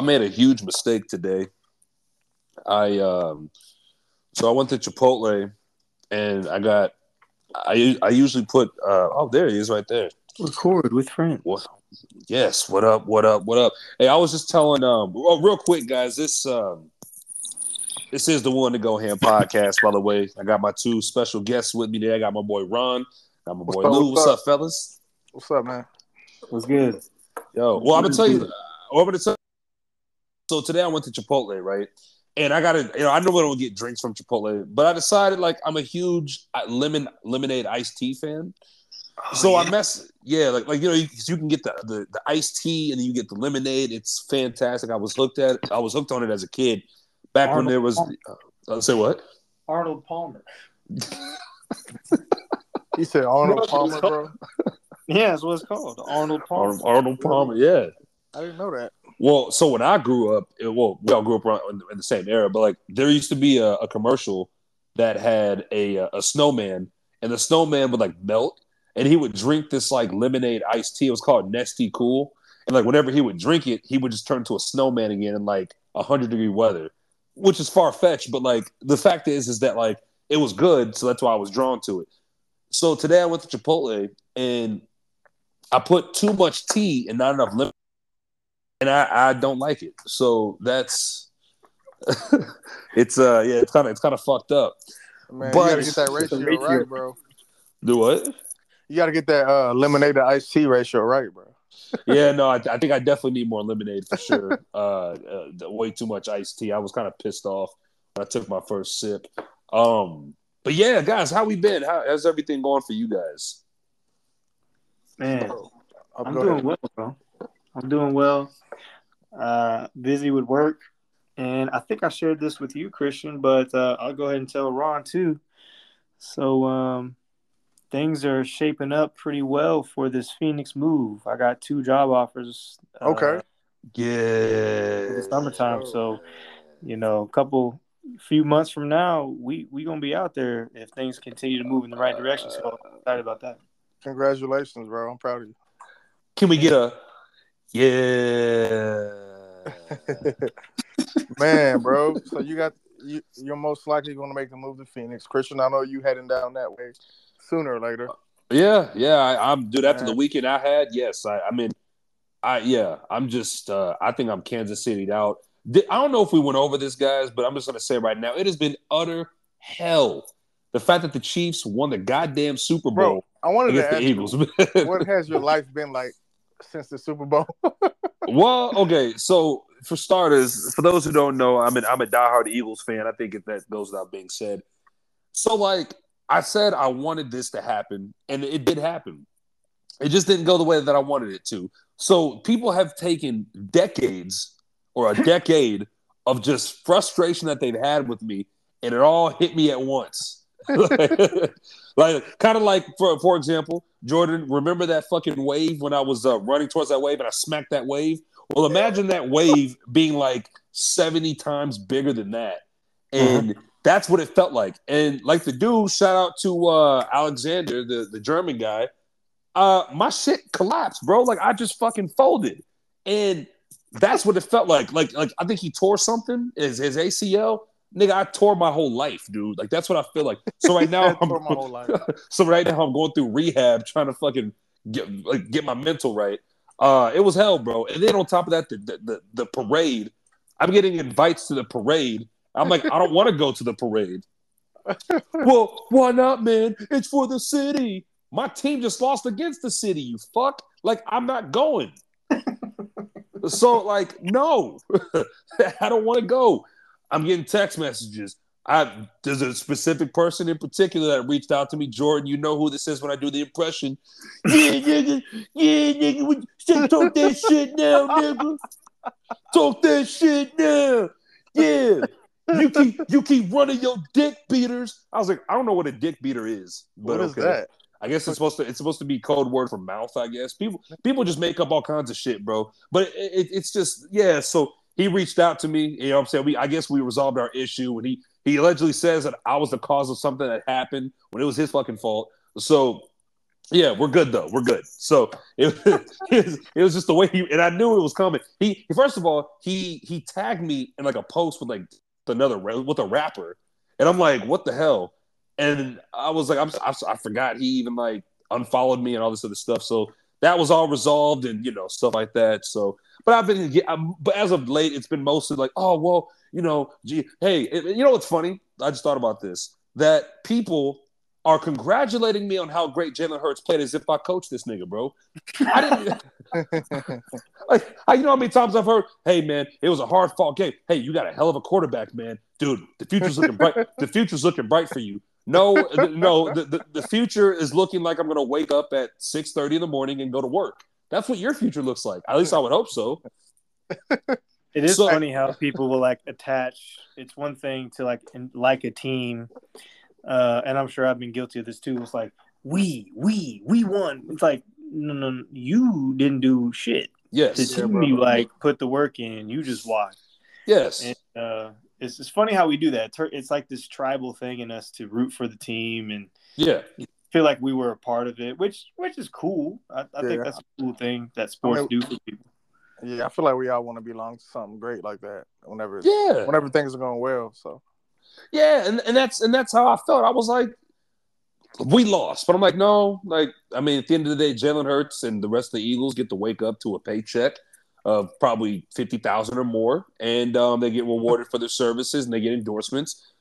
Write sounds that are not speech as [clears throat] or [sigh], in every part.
So I made a huge mistake today. I um, so I went to Chipotle, and I got. I I usually put. Uh, oh, there he is, right there. Record with friends. What? Yes. What up? What up? What up? Hey, I was just telling. Um, oh, real quick, guys. This um, this is the one to go ham podcast. By the way, I got my two special guests with me today. I got my boy Ron. Got my boy What's up? Lou. What's What's up, fellas? What's up, man? What's good? Yo, well, I'm gonna tell you. I'm gonna tell. So today I went to Chipotle, right? And I gotta, you know, I know I don't get drinks from Chipotle, but I decided like I'm a huge uh, lemon lemonade iced tea fan. so I mess, yeah, like like you know, you, you can get the, the the iced tea and then you get the lemonade. It's fantastic. I was hooked at. I was hooked on it as a kid, back when there was. Palmer. Uh, say what? Arnold Palmer. [laughs] He said Arnold Palmer, bro. [laughs] Yeah, that's what it's called. Arnold Palmer. Arnold, Arnold Palmer, yeah. I didn't know that. Well, so when I grew up, it, well, we all grew up in, in the same era, but like there used to be a, a commercial that had a a snowman, and the snowman would like melt, and he would drink this like lemonade iced tea. It was called Nestea Cool, and like whenever he would drink it, he would just turn into a snowman again in like hundred degree weather, which is far fetched. But like the fact is, is that like it was good, so that's why I was drawn to it. So today I went to Chipotle and I put too much tea and not enough lemon and I, I don't like it. So that's [laughs] it's uh yeah, it's kind of it's kind of fucked up. Man, But- you gotta get that ratio ratio. right, bro. Do what? You gotta get that uh, lemonade to iced tea ratio right, bro. [laughs] Yeah, no, I, I think I definitely need more lemonade for sure. uh, uh, way too much iced tea. I was kind of pissed off when I took my first sip. Um, but yeah, guys, how we been? How, how's everything going for you guys? Man, Oh, I'm doing ahead. well, bro. I'm doing well. Uh, busy with work, and I think I shared this with you, Christian, but uh, I'll go ahead and tell Ron too. So, um, things are shaping up pretty well for this Phoenix move. I got two job offers. uh, Okay. Yeah, for the summertime. So, you know, a couple, few months from now, we we gonna be out there if things continue to move in the right direction. So I'm excited about that. Congratulations, bro. I'm proud of you. Can we get a yeah? [laughs] Man, bro. So you got you you're most likely gonna make the move to Phoenix. Christian, I know you heading down that way sooner or later. Yeah, yeah. I, I'm dude. After the weekend I had, yes. I, I mean, I yeah. I'm just. uh I think I'm Kansas City out. I don't know if we went over this, guys, but I'm just gonna say right now, it has been utter hell. The fact that the Chiefs won the goddamn Super Bro, Bowl I wanted against to the ask you, Eagles. [laughs] what has your life been like since the Super Bowl? [laughs] well, okay. So for starters, for those who don't know, I'm an I'm a diehard Eagles fan. I think that goes without being said. So like I said, I wanted this to happen, and it did happen. It just didn't go the way that I wanted it to. So people have taken decades or a decade of just frustration that they've had with me, and it all hit me at once. [laughs] like kind of like for for example, Jordan, remember that fucking wave when I was uh, running towards that wave and I smacked that wave? Well, imagine that wave being like 70 times bigger than that. And that's what it felt like. And like the dude, shout out to uh, Alexander, the, the German guy. Uh, my shit collapsed, bro. Like I just fucking folded. And that's what it felt like. Like, like I think he tore something, his, his ACL. Nigga, I tore my whole life, dude. Like that's what I feel like. So right [laughs] now, I'm, For my whole life. [laughs] so right now I'm going through rehab, trying to fucking get like get my mental right. Uh, it was hell, bro. And then on top of that, the the, the, the parade. I'm getting invites to the parade. I'm like, I don't want to go to the parade. [laughs] well, why not, man? It's for the city. My team just lost against the city. You fuck. Like I'm not going. so like, no, I don't want to go. I'm getting text messages. I there's a specific person in particular that reached out to me, Jordan. You know who this is when I do the impression. [laughs] Yeah, nigga, yeah, nigga, we- say- talk that shit now, nigga. Talk that shit now. Yeah. You keep you keep running your dick beaters. I was like, I don't know what a dick beater is, but What is okay. that? I guess it's supposed to it's supposed to be code word for mouth. I guess people people just make up all kinds of shit, bro. But it, it, it's just yeah. So he reached out to me. You know, what I'm saying we I guess we resolved our issue, and he he allegedly says that I was the cause of something that happened when it was his fucking fault. So Yeah, we're good though. We're good. So it, [laughs] it, was, just the way he and I knew it was coming. He first of all he he tagged me in like a post with like another with a rapper, and I'm like, what the hell? And I was like, I'm, I, I forgot he even like unfollowed me and all this other stuff. So that was all resolved and you know stuff like that. So, but I've been, I'm, but as of late, it's been mostly like, oh well, you know, gee, hey, it, you know what's funny? I just thought about this that people are congratulating me on how great Jalen Hurts played as if I coached this nigga, bro. I didn't [laughs] like I, you know how many times I've heard, hey man, it was a hard fought game. Hey, you got a hell of a quarterback, man. Dude, the future's looking bright. The future's looking bright for you. No, no, the, the, the future is looking like I'm gonna wake up at 6 30 in the morning and go to work. That's what your future looks like. At least I would hope so. [laughs] It is so, funny how people will like attach. It's one thing to like in, like a team, uh, and I'm sure I've been guilty of this too. It's like we, we, we won. It's like no, no, you didn't do shit. Yes, the team you like put the work in. You just watch. Yes, and, uh, it's it's funny how we do that. It's like this tribal thing in us to root for the team and yeah, feel like we were a part of it, which which is cool. I, I yeah. think that's a cool thing that sports I mean, do for people. Yeah, I feel like we all want to belong to something great like that. Whenever, yeah, whenever things are going well. So, yeah, and, and that's and that's how I felt. I was like, we lost, but I'm like, no, like I mean, at the end of the day, Jalen Hurts and the rest of the Eagles get to wake up to a paycheck of probably fifty thousand or more, and um, they get rewarded for their services and they get endorsements.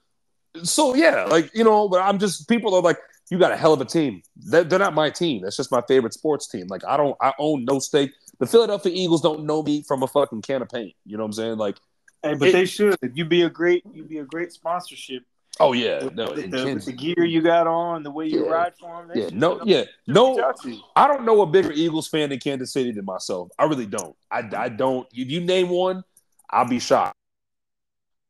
So yeah, like you know, but I'm just people are like, you got a hell of a team. They're, they're not my team. That's just my favorite sports team. Like I don't, I own no stake the Philadelphia Eagles don't know me from a fucking can of paint. You know what I'm saying? Like, hey, but it, they should. You'd be a great, you'd be a great sponsorship. Oh yeah, no, the, the, the, gear you got on, the way you yeah. ride for them. Yeah, no, yeah, no. I don't know a bigger Eagles fan in Kansas City than myself. I really don't. I, I don't. If you name one, I'll be shocked.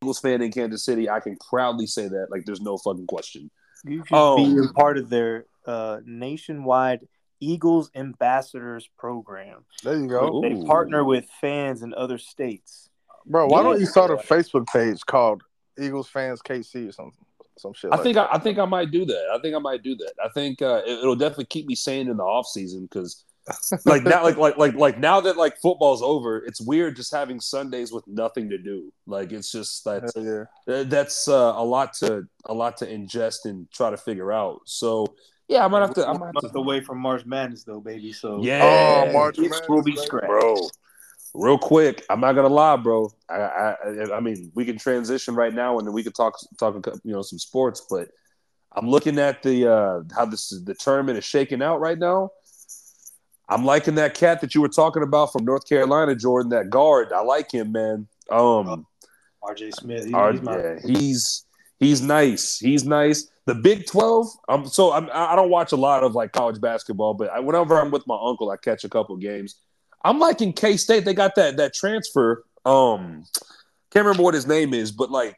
Eagles fan in Kansas City, I can proudly say that. Like, there's no fucking question. You should um, be part of their uh, nationwide Eagles Ambassadors Program. There you go. They partner with fans in other states. Bro, why yeah. don't you start a Facebook page called Eagles Fans KC or something? Some shit. I like think I, I, think I might do that. I think I might do that. I think uh, it, will definitely keep me sane in the off season because, [laughs] like now, like like like like now that like football's over, it's weird just having Sundays with nothing to do. Like it's just that yeah. that's uh, a lot to a lot to ingest and try to figure out. So yeah, I might have to. I might have to away from March Madness though, baby. So yeah, oh, March Madness will be scratched, bro. Real quick, I'm not gonna lie, bro. I, I, I mean, we can transition right now, and then we can talk, talk, you know, some sports. But I'm looking at the uh how this the tournament is shaking out right now. I'm liking that cat that you were talking about from North Carolina, Jordan. That guard, I like him, man. Um, R.J. Smith, he, R, he's, yeah, he's he's nice. He's nice. The Big Twelve. Um, so I'm, I don't watch a lot of like college basketball, but I, whenever I'm with my uncle, I catch a couple games. I'm liking K State. They got that that transfer. Um, can't remember what his name is, but like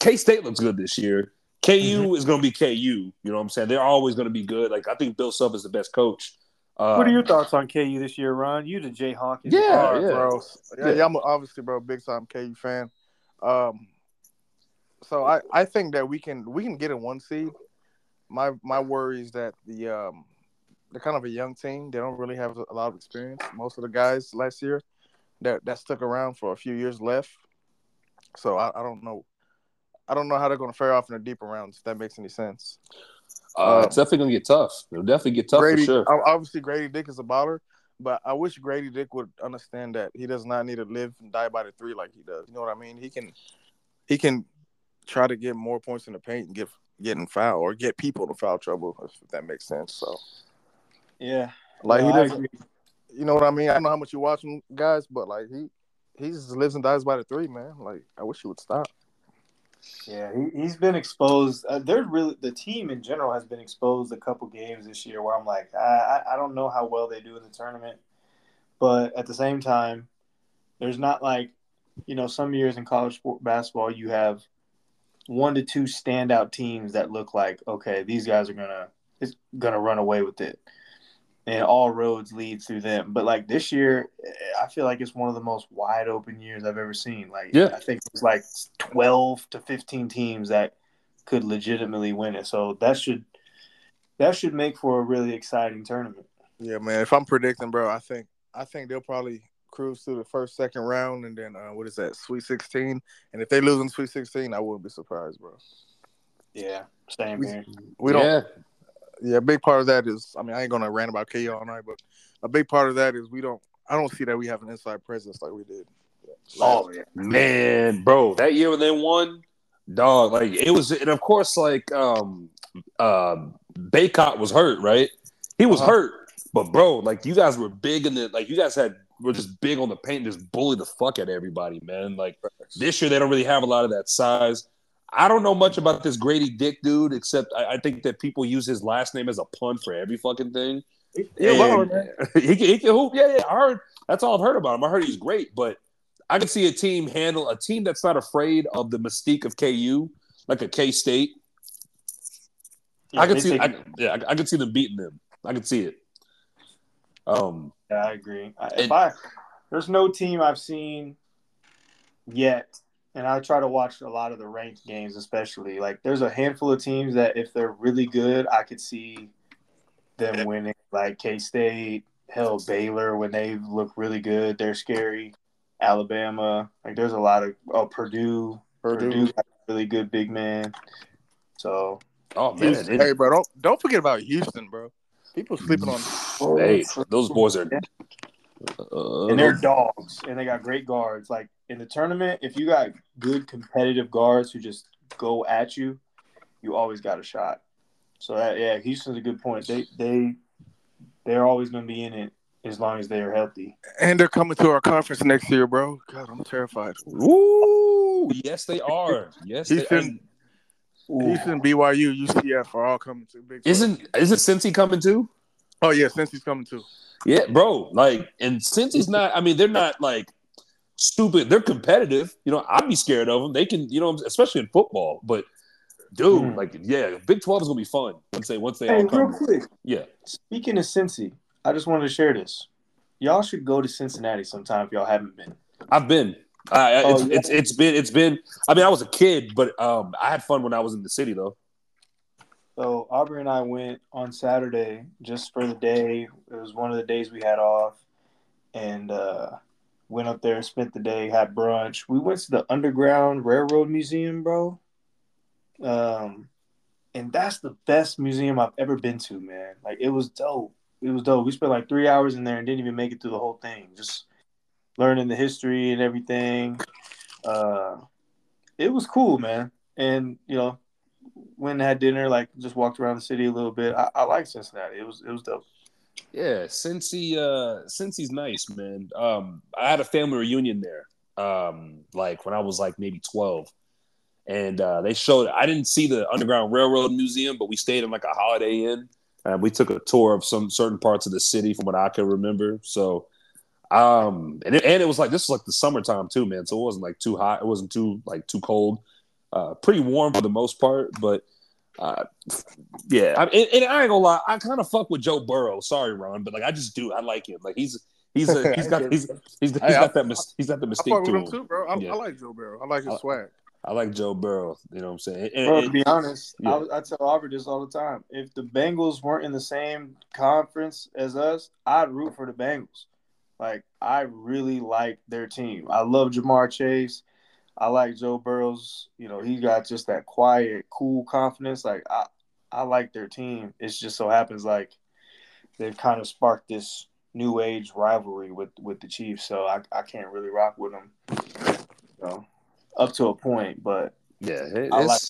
K State looks good this year. KU mm-hmm. is going to be KU. You know what I'm saying? They're always going to be good. Like I think Bill Self is the best coach. Uh, what are your thoughts on KU this year, Ron? You the Jayhawk? Yeah, yeah, bro. Yeah, yeah, I'm obviously, bro, big time KU fan. Um, so I, I think that we can we can get a one seed. My my worry is that the um they're kind of a young team. They don't really have a lot of experience. Most of the guys last year that that stuck around for a few years left. So I, I don't know. I don't know how they're going to fare off in the deeper rounds. If that makes any sense. Uh, um, it's definitely going to get tough. It'll definitely get tough Grady, for sure. Obviously, Grady Dick is a baller, but I wish Grady Dick would understand that he does not need to live and die by the three like he does. You know what I mean? He can, he can try to get more points in the paint and get getting foul or get people in foul trouble if that makes sense. So yeah, like no, he doesn't. You know what I mean? I don't know how much you watch him, guys, but like he he just lives and dies by the three, man. Like I wish he would stop. Yeah, he, he's been exposed. Uh, they're really the team in general has been exposed a couple games this year where I'm like, I, I don't know how well they do in the tournament, but at the same time, there's not like, you know, some years in college sport basketball you have one to two standout teams that look like okay, these guys are gonna is gonna run away with it, and all roads lead through them. But like this year, I feel like it's one of the most wide open years I've ever seen. Like yeah. I think it's like twelve to fifteen teams that could legitimately win it. So that should that should make for a really exciting tournament. Yeah, man. If I'm predicting, bro, I think I think they'll probably cruise through the first, second round, and then uh, what is that, Sweet 16? And if they lose in Sweet 16, I wouldn't be surprised, bro. Yeah, same We- here. We don't. yeah, Yeah, a big part of that is, I mean, I ain't gonna rant about KU all night, but a big part of that is we don't. I don't see that we have an inside presence like we did. Oh yeah, man, bro, that year when they won, dog, like it was, and of course, like um, uh, Bacot was hurt, right? He was Uh-huh. hurt, but bro, like you guys were big in the, like you guys had were just big on the paint, and just bully the fuck at everybody, man. Like this year, they don't really have a lot of that size. I don't know much about this Grady Dick dude, except I, I think that people use his last name as a pun for every fucking thing. Yeah, And man. [laughs] he can, he can hoop. Yeah, yeah. I heard that's all I've heard about him. I heard he's great, but I can see a team handle a team that's not afraid of the mystique of KU, like a K State. Yeah, I can see, I, yeah, I, I can see them beating them. I can see it. Um, Yeah, I agree. I, And- if I there's no team I've seen yet, and I try to watch a lot of the ranked games, especially like there's a handful of teams that if they're really good, I could see them winning. Like K State, hell Baylor when they look really good, they're scary. Alabama, like there's a lot of oh Purdue, Purdue. Purdue got a really good big man. So oh man, Houston- hey, bro, don't don't forget about Houston, bro. People sleeping on. hey, those boys are. Uh, and they're dogs, and they got great guards. Like in the tournament, if you got good competitive guards who just go at you, you always got a shot. So that yeah, Houston's a good point. They they they're always going to be in it as long as they are healthy. And they're coming to our conference next year, bro. God, I'm terrified. Ooh, yes, they are. Yes, they Houston- Ooh. Houston, BYU, UCF are all coming to Big. Isn't isn't Cincy coming too? Oh yeah, Cincy's coming too. Yeah, bro. Like, and Cincy's not, I mean, they're not like stupid. They're competitive. You know, I'd be scared of them. They can, you know, especially in football. But dude, Mhm. like, yeah, Big Twelve is gonna be fun once they once they Hey, all real quick, Yeah, speaking of Cincy, I just wanted to share this. Y'all should go to Cincinnati sometime if y'all haven't been. I've been. Uh, Oh, it's, yeah. it's it's been it's been. I mean, I was a kid, but um, I had fun when I was in the city though. So Aubrey and I went on Saturday just for the day. It was one of the days we had off, and uh, went up there, and spent the day, had brunch. We went to the Underground Railroad Museum, bro. Um, and that's the best museum I've ever been to, man. Like it was dope. It was dope. We spent like three hours in there and didn't even make it through the whole thing. Just learning the history and everything. Uh, it was cool, man. And you know, went and had dinner, like just walked around the city a little bit. I, I like Cincinnati. It was it was dope. Yeah, Cincy uh Cincy's nice, man. Um I had a family reunion there. Um like when I was like maybe 12. And uh they showed I didn't see the Underground Railroad Museum, but we stayed in like a Holiday Inn. And we took a tour of some certain parts of the city from what I can remember. So um and it, and it was like this was like the summertime too, man. So it wasn't like too hot, it wasn't too like too cold. Uh pretty warm for the most part, but uh, yeah, I, and, and I ain't gonna lie, I kind of fuck with Joe Burrow. Sorry, Ron, but like I just do. I like him. Like he's he's a, [laughs] he's got he's he's, he's Hey, got I- that mys- he's got the I fuck to with him. him too, bro. I, Yeah. I like Joe Burrow. I like his I- swag. I like Joe Burrow. You know what I'm saying? And- Bro, to be honest, yeah. I, I tell Aubrey this all the time. If the Bengals weren't in the same conference as us, I'd root for the Bengals. Like I really like their team. I love Ja'Marr Chase. I like Joe Burrow's. You know, he got just that quiet, cool confidence. Like I, I like their team. It just so happens like they've kind of sparked this new age rivalry with with the Chiefs. So I, I can't really rock with them. You know, up to a point, but yeah, it- I like-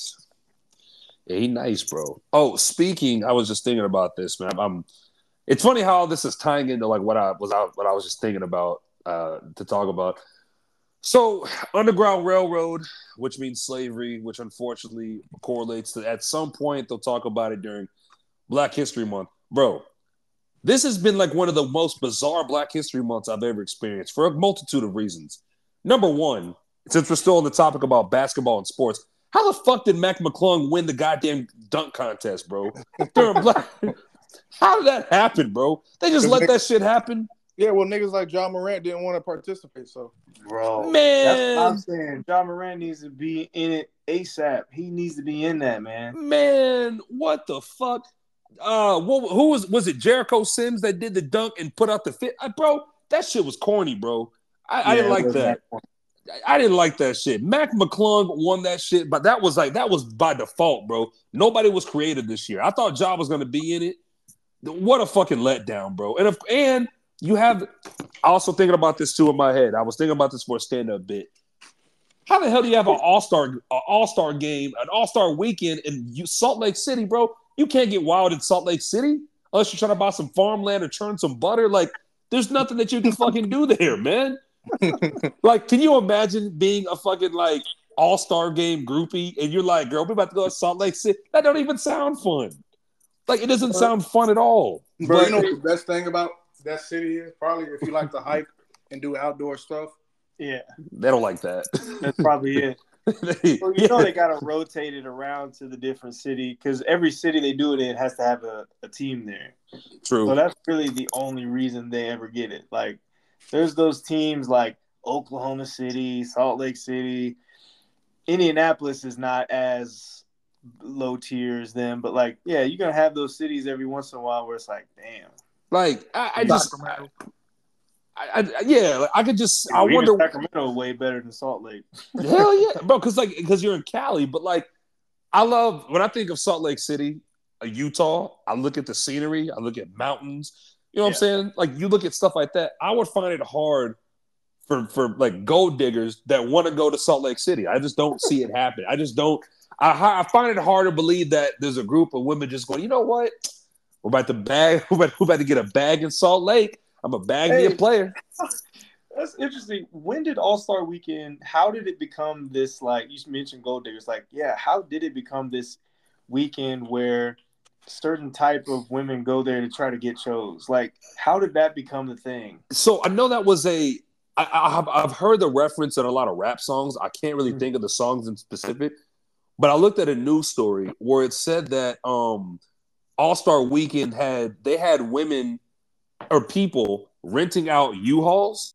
yeah, he nice, bro. Oh, speaking, I was just thinking about this, man. I'm. It's funny how this is tying into like what I was out what I was just thinking about uh, to talk about. So, Underground Railroad, which means slavery, which unfortunately correlates to at some point they'll talk about it during Black History Month. Bro, this has been like one of the most bizarre Black History Months I've ever experienced for a multitude of reasons. Number one, since we're still on the topic about basketball and sports, how the fuck did Mac McClung win the goddamn dunk contest, bro? During Black [laughs] How did that happen, bro? They just let that shit happen? Yeah, well, niggas like Ja Morant didn't want to participate, so bro, Man. That's what I'm saying. Ja Morant needs to be in it ASAP. He needs to be in that, man. Man, what the fuck? uh, what, who was was it? Jericho Sims that did the dunk and put out the fit, uh, bro. That shit was corny, bro. I, I didn't like it was that. one. I didn't like that shit. Mac McClung won that shit, but that was like that was by default, bro. Nobody was creative this year. I thought Ja was gonna be in it. What a fucking letdown, bro. And if, and you have also thinking about this too in my head. I was thinking about this for a stand-up bit. How the hell do you have an all-star all-star game, an all-star weekend in you, Salt Lake City, bro? You can't get wild in Salt Lake City unless you're trying to buy some farmland or churn some butter. Like, there's nothing that you can fucking do there, man. [laughs] like, can you imagine being a fucking like all-star game groupie and you're like, girl, we're about to go to Salt Lake City? That don't even sound fun. Like, it doesn't sound fun at all. Bro, But- you know what the best thing about that city is? Probably if you like to [laughs] hike and do outdoor stuff. Yeah, they don't like that. that's probably it. [laughs] They- Well, you know they gotta rotate it around to the different city because every city they do it in has to have a, a team there. True. So that's really the only reason they ever get it. Like, there's those teams like Oklahoma City, Salt Lake City. Indianapolis is not as low tier as them, but like, yeah, you're gonna have those cities every once in a while where it's like, damn. Like I, I just, I, I, I- yeah, like, I could just, I Even wonder, Sacramento way better than Salt Lake. [laughs] hell yeah, bro, because like, because you're in Cali, but like, I love when I think of Salt Lake City, uh, Utah. I look at the scenery, I look at mountains. You know what I'm saying? Like, you look at stuff like that. I would find it hard for for like gold diggers that want to go to Salt Lake City. I just don't see it happen. I just don't. I, I find it hard to believe that there's a group of women just going, you know what? We're about to bag. [laughs] We're about, we're about to get a bag in Salt Lake. I'm a bag me a player. That's interesting. When did All Star Weekend? How did it become this? Like you mentioned, gold diggers. Like, yeah, how did it become this weekend where certain type of women go there to try to get shows? Like, how did that become the thing? So I know that was a. I, I have I've heard the reference in a lot of rap songs. I can't really Mhm. think of the songs in specific, but I looked at a news story where it said that um, All Star Weekend had they had women or people renting out U-Hauls,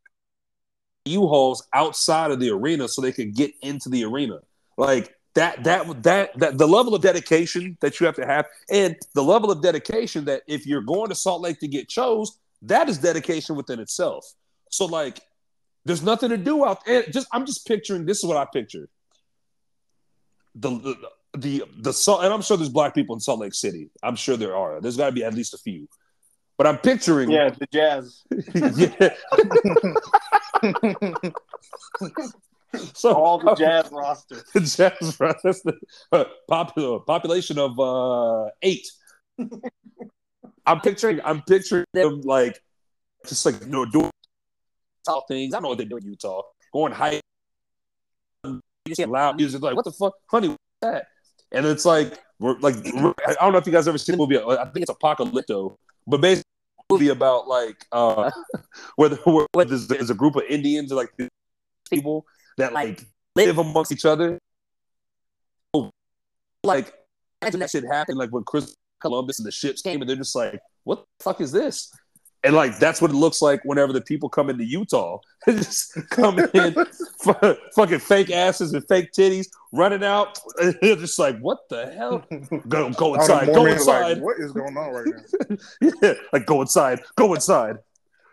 U-Hauls outside of the arena so they could get into the arena. Like that that that that the level of dedication that you have to have, and the level of dedication that if you're going to Salt Lake to get chose, that is dedication within itself. So like, there's nothing to do out there. Just I'm just picturing. This is what I picture. The the the, the Salt, and I'm sure there's black people in Salt Lake City. I'm sure there are. There's got to be at least a few. But I'm picturing. Yeah, the Jazz. [laughs] yeah. [laughs] so All the [laughs] Jazz roster. The jazz, roster, That's the uh, popular population of uh, eight. I'm picturing. I'm picturing them like just like you know doing Utah things. I don't know what they do in Utah. Going high, you see loud music. Like what the fuck, honey? What's that? And it's like we're like we're- I don't know if you guys ever seen the movie. I think it's Apocalypto, but basically a movie about like uh [laughs] where, the, where like there's, there's a group of Indians or like people that like live amongst each other. Like imagine that shit happened like when Chris Columbus and the ships came and they're just like, what the fuck is this? And like that's what it looks like whenever the people come into Utah. [laughs] They just come in [laughs] fu- fucking fake asses and fake titties running out. [laughs] And they're just like, what the hell? Go go inside, go Mormons like, inside. what is going on right now? yeah, like go inside, go inside,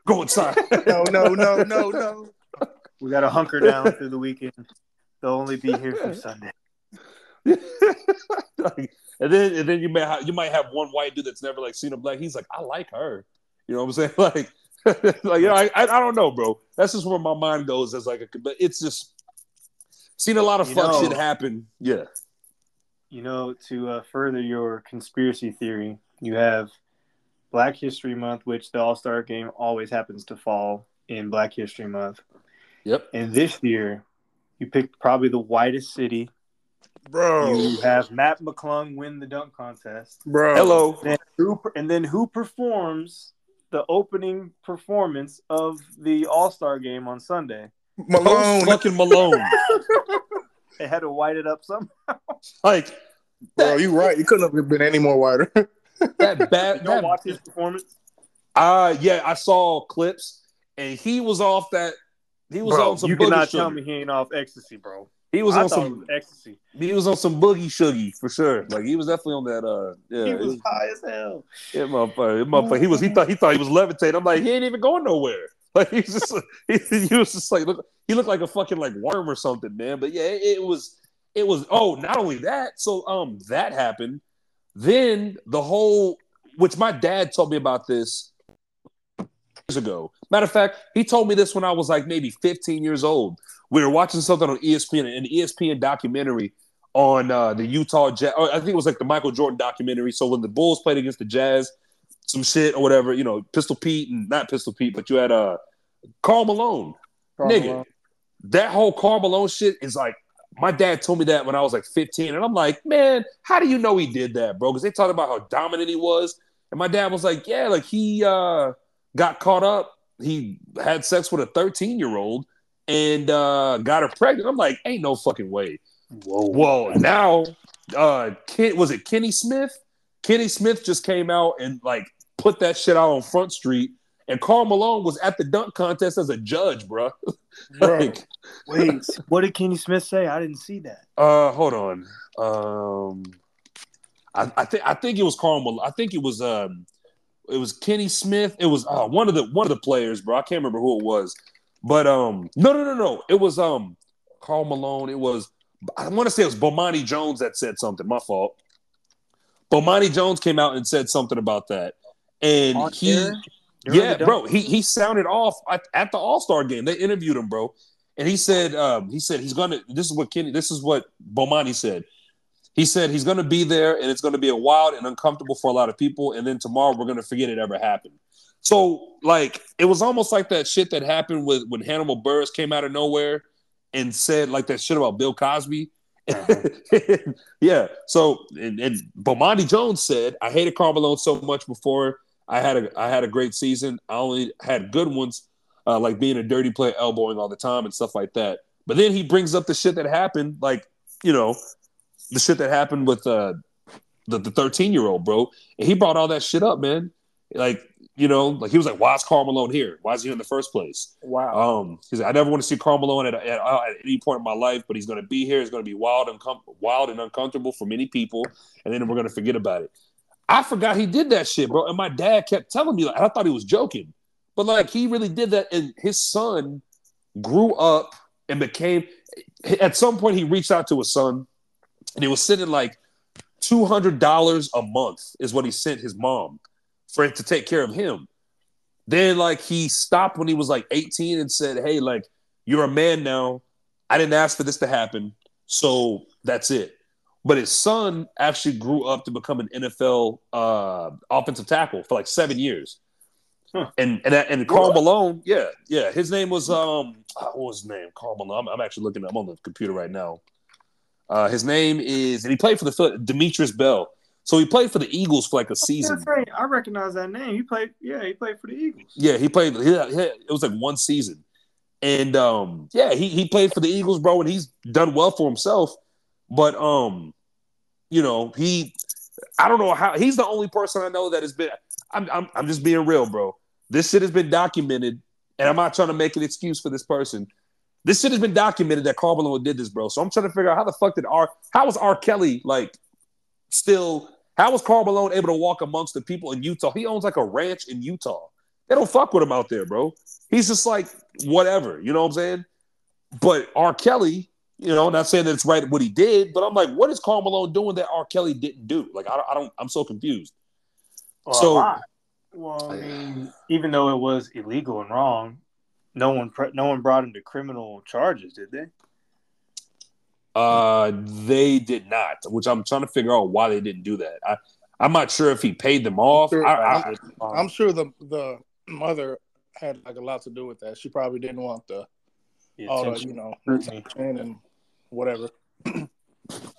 go inside. No, no, no, no, no. We got to hunker down through the weekend. They'll only be here through Sunday. Like, and then and then you may have, you might have one white dude that's never like seen a black. He's like, I like her. You know what I'm saying? [laughs] Like, like you know, I, I I don't know, bro. That's just where my mind goes as like a. But it's just seen a lot of You fuck know- shit happen. Yeah. You know, to uh, further your conspiracy theory, you have Black History Month, which the All Star game always happens to fall in Black History Month. Yep. And this year, you picked probably the whitest city. Bro, You have Mac McClung win the dunk contest. bro. Hello. Then who, and then who performs the opening performance of the All Star game on Sunday? Malone. fucking Malone. [laughs] They had to white it up somehow. like Bro, you right. You couldn't have been any more wider. that bad. You don't that- watch his performance. Uh yeah, I saw clips, and he was off that. He was Bro, on some you booger cannot sugar. tell me he ain't off ecstasy, bro. He was I on some was ecstasy. he was on some boogie shuggy for sure. Like he was definitely on that. Uh, yeah, he was high as hell. yeah, motherfucker, motherfucker. He was. He thought he thought he was levitating. I'm like, he ain't even going nowhere. [laughs] Like he's just. He, he was just like look. He looked like a fucking like worm or something, man. But yeah, it, it was. It was. Oh, not only that. So um, that happened. Then the whole, which my dad told me about this ago. Matter of fact, he told me this when I was like maybe 15 years old. We were watching something on ESPN, an ESPN documentary on uh, the Utah Jazz. I think it was like the Michael Jordan documentary. So when the Bulls played against the Jazz, some shit or whatever, you know, Pistol Pete and not Pistol Pete, but you had uh, Karl Malone. Nigga, that whole Karl Malone shit is like my dad told me that when I was like 15, and I'm like, man, how do you know he did that, bro? Because they talked about how dominant he was, and my dad was like, yeah, like he uh, got caught up, he had sex with a 13 year old and uh, got her pregnant. I'm like, ain't no fucking way. Whoa. Well, now, uh, Ken, was it Kenny Smith? Kenny Smith just came out and like put that shit out on Front Street, and Karl Malone was at the dunk contest as a judge, bro. [laughs] Bro, like, Wait, [laughs] what did Kenny Smith say? I didn't see that. uh, hold on. Um, I, I think I think it was Carl. Malone. I think it was um, it was Kenny Smith. It was uh, one of the one of the players, bro. I can't remember who it was, but um, no, no, no, no. It was um, Karl Malone. It was I want to say it was Bomani Jones that said something. My fault. Bomani Jones came out and said something about that, and On he. air? Yeah, bro. He he sounded off at, at the All Star game. They interviewed him, bro, and he said um, he said he's gonna. This is what Kenny. This is what Bomani said. He said he's gonna be there, and it's gonna be a wild and uncomfortable for a lot of people. And then tomorrow we're gonna forget it ever happened. So like it was almost like that shit that happened with when Hannibal Buress came out of nowhere and said like that shit about Bill Cosby. [laughs] yeah. So and, and Bomani Jones said, I hated Karl Malone so much before I had a I had a great season. I only had good ones, uh, like being a dirty player, elbowing all the time and stuff like that. But then he brings up the shit that happened, like you know, the shit that happened with uh, the the thirteen year old bro, and he brought all that shit up, man. Like you know, like he was like, "Why is Karl Malone here? Why is he in the first place?" Wow. Um, he's like, I never want to see Karl Malone at, at, at any point in my life, but he's going to be here. It's going to be wild and com- wild and uncomfortable for many people, and then we're going to forget about it. I forgot he did that shit, bro. And my dad kept telling me, like, I thought he was joking, but like he really did that. And his son grew up and became. At some point, he reached out to his son, and he was sending like two hundred dollars a month is what he sent his mom for it to take care of him. Then like he stopped when he was like 18 and said, Hey, like you're a man now. I didn't ask for this to happen. So that's it. But his son actually grew up to become an NFL uh, offensive tackle for like seven years. Huh. And and and Karl Malone, yeah, yeah. His name was um what was his name? Karl Malone. I'm, I'm actually looking I'm on the computer right now. Uh, his name is and he played for the Demetrius Bell. So he played for the Eagles for like a season. I recognize that name. He played. Yeah, he played for the Eagles. Yeah, he played. He, he- it was like one season, and um, yeah, he he played for the Eagles, bro, and he's done well for himself. But um, you know, he, I don't know how he's the only person I know that has been. I'm I'm, I'm just being real, bro. This shit has been documented, and I'm not trying to make an excuse for this person. This shit has been documented that Karl Malone did this, bro. So I'm trying to figure out how the fuck did R how was R. Kelly like still how was Karl Malone able to walk amongst the people in Utah? He owns like a ranch in Utah. They don't fuck with him out there, bro. He's just like whatever, you know what I'm saying? But R. Kelly, you know, not saying that it's right what he did, but I'm like, what is Karl Malone doing that R. Kelly didn't do? Like, I don't, I don't I'm so confused. Well, So- well, I mean, even though it was illegal and wrong, no one pre- no one brought him to criminal charges, did they? Uh, they did not, which I'm trying to figure out why they didn't do that. I, I'm not sure if he paid them off. Sure. I, I, I'm sure the the mother had like a lot to do with that. She probably didn't want the all the you know attention and whatever. [clears throat] bro,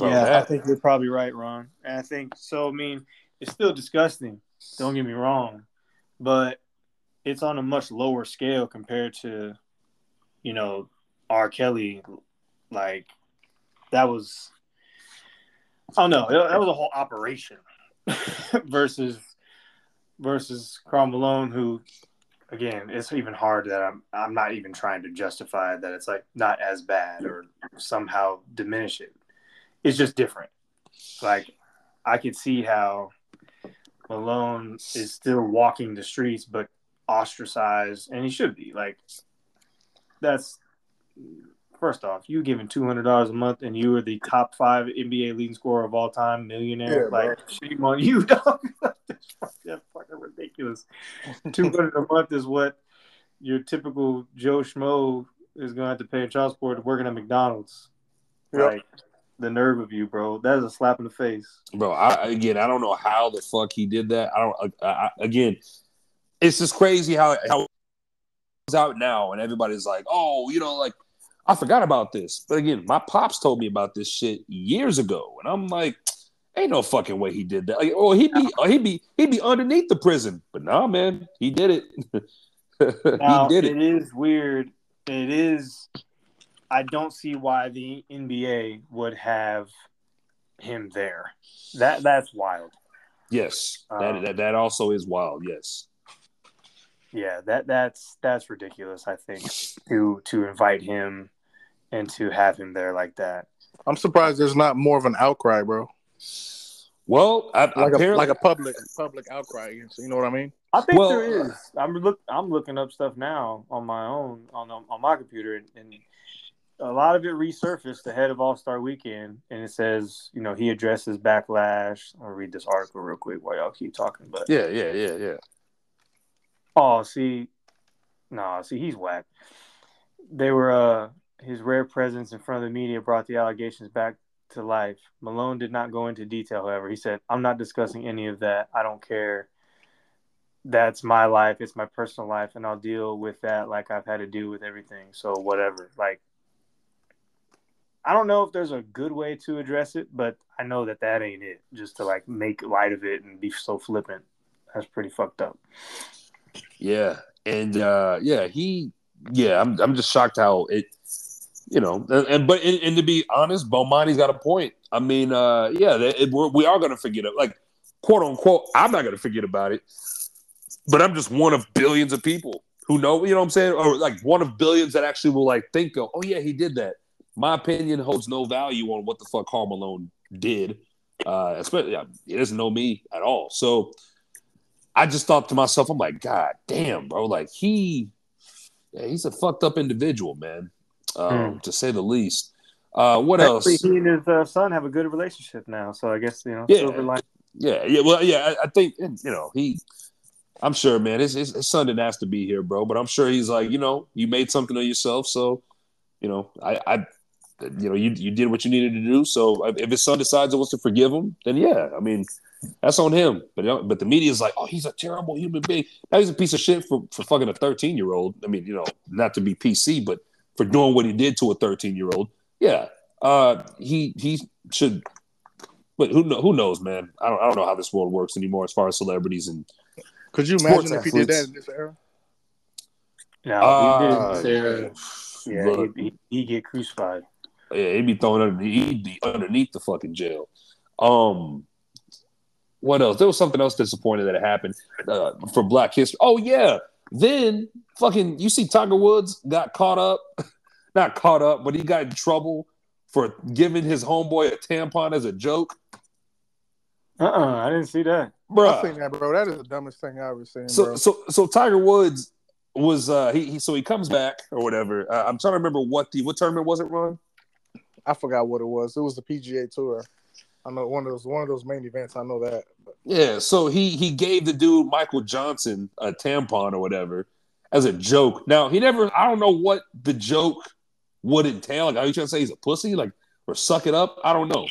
yeah, I think you're probably right, Ron. And I think so. I mean, it's still disgusting. Don't get me wrong, but it's on a much lower scale compared to, you know, R. Kelly. Like that was, I don't know. That was a whole operation [laughs] versus versus Karl Malone, who again, it's even hard that I'm I'm not even trying to justify that it's like not as bad or somehow diminish it. It's just different. Like I could see how Malone is still walking the streets, but ostracized, and he should be. Like that's first off, you giving two hundred dollars a month, and you are the top five NBA leading scorer of all time, millionaire. Yeah, like shame on you, [laughs] dog. that's fucking ridiculous. two hundred a month is what your typical Joe Schmo is going to have to pay a child support working at McDonald's. Yep. Like the nerve of you, bro. That is a slap in the face, bro. I, again, I don't know how the fuck he did that. I don't. I, I, again, it's just crazy how how it's out now, and everybody's like, oh, you know, like I forgot about this. But again, my pops told me about this shit years ago, and I'm like, ain't no fucking way he did that. Like, oh, he'd be, he'd be, he'd be underneath the prison. But nah, man, he did it. [laughs] now, he did it. It is weird. It is I don't see why the NBA would have him there. That that's wild. Yes, that, um, that that also is wild. Yes. Yeah, that that's that's ridiculous. I think to to invite him and to have him there like that. I'm surprised there's not more of an outcry, bro. Well, I, like a like a public public outcry. You know what I mean? I think well, there is. I'm look. I'm looking up stuff now on my own on on my computer, and, and a lot of it resurfaced ahead of All Star Weekend, and it says, you know, he addresses backlash. I'll read this article real quick while y'all keep talking. But yeah, yeah, yeah, yeah. Oh, see, no, nah, see, he's whack. They were uh his rare presence in front of the media brought the allegations back to life. Malone did not go into detail, however. He said, "I'm not discussing any of that. I don't care." That's my life. It's my personal life, and I'll deal with that like I've had to deal with everything. So whatever. Like I don't know if there's a good way to address it, but I know that that ain't it. Just to like make light of it and be so flippant, that's pretty fucked up. Yeah, and uh, yeah, he, yeah, I'm, I'm just shocked how it, you know, and, and but and, and, to be honest, Bomani's got a point. I mean, uh, yeah, it, we're, we are going to forget it, like quote unquote. I'm not going to forget about it, but I'm just one of billions of people who know, you know what I'm saying, or like one of billions that actually will like think of, oh yeah, he did that my opinion holds no value on what the fuck Karl Malone did. Uh, especially, he doesn't know me at all. So I just thought to myself, I'm like, God damn, bro. Like he, yeah, he's a fucked up individual, man, um, hmm. to say the least. Uh, what Actually, else? He and his uh, son have a good relationship now, so I guess you know. Yeah, yeah, yeah. Well, yeah. I, I, think you know he. I'm sure, man. His, his, his son didn't ask to be here, bro. But I'm sure he's like, you know, you made something of yourself, so you know, I, I you know, you you did what you needed to do. So if his son decides he wants to forgive him, then yeah, I mean, that's on him. But but the media is like, oh, he's a terrible human being. Now he's a piece of shit for for fucking a thirteen year old. I mean, you know, not to be PC, but for doing what he did to a thirteen year old, yeah, uh, he he should. But who who knows, man? I don't I don't know how this world works anymore as far as celebrities and. Could you imagine if he did that in this era? Yeah, uh, he did in this era. Yeah, he, he, he get crucified. Yeah, he'd be thrown underneath, he'd be underneath the fucking jail. Um, what else? There was something else disappointing that happened uh, for Black History. Oh yeah, then fucking you see Tiger Woods got caught up, [laughs] not caught up, but he got in trouble for giving his homeboy a tampon as a joke. Uh uh-uh, uh I didn't see that, bro. I seen that, bro. That is the dumbest thing I ever seen. So bro. so so Tiger Woods was uh he, he so he comes back or whatever. Uh, I'm trying to remember what the what tournament was it, Ron? I forgot what it was. It was the PGA Tour. I know one of those one of those main events. I know that. But. Yeah, so he he gave the dude Michael Johnson a tampon or whatever as a joke. Now he never. I don't know what the joke would entail. Like, are you trying to say he's a pussy? Like, or suck it up? I don't know.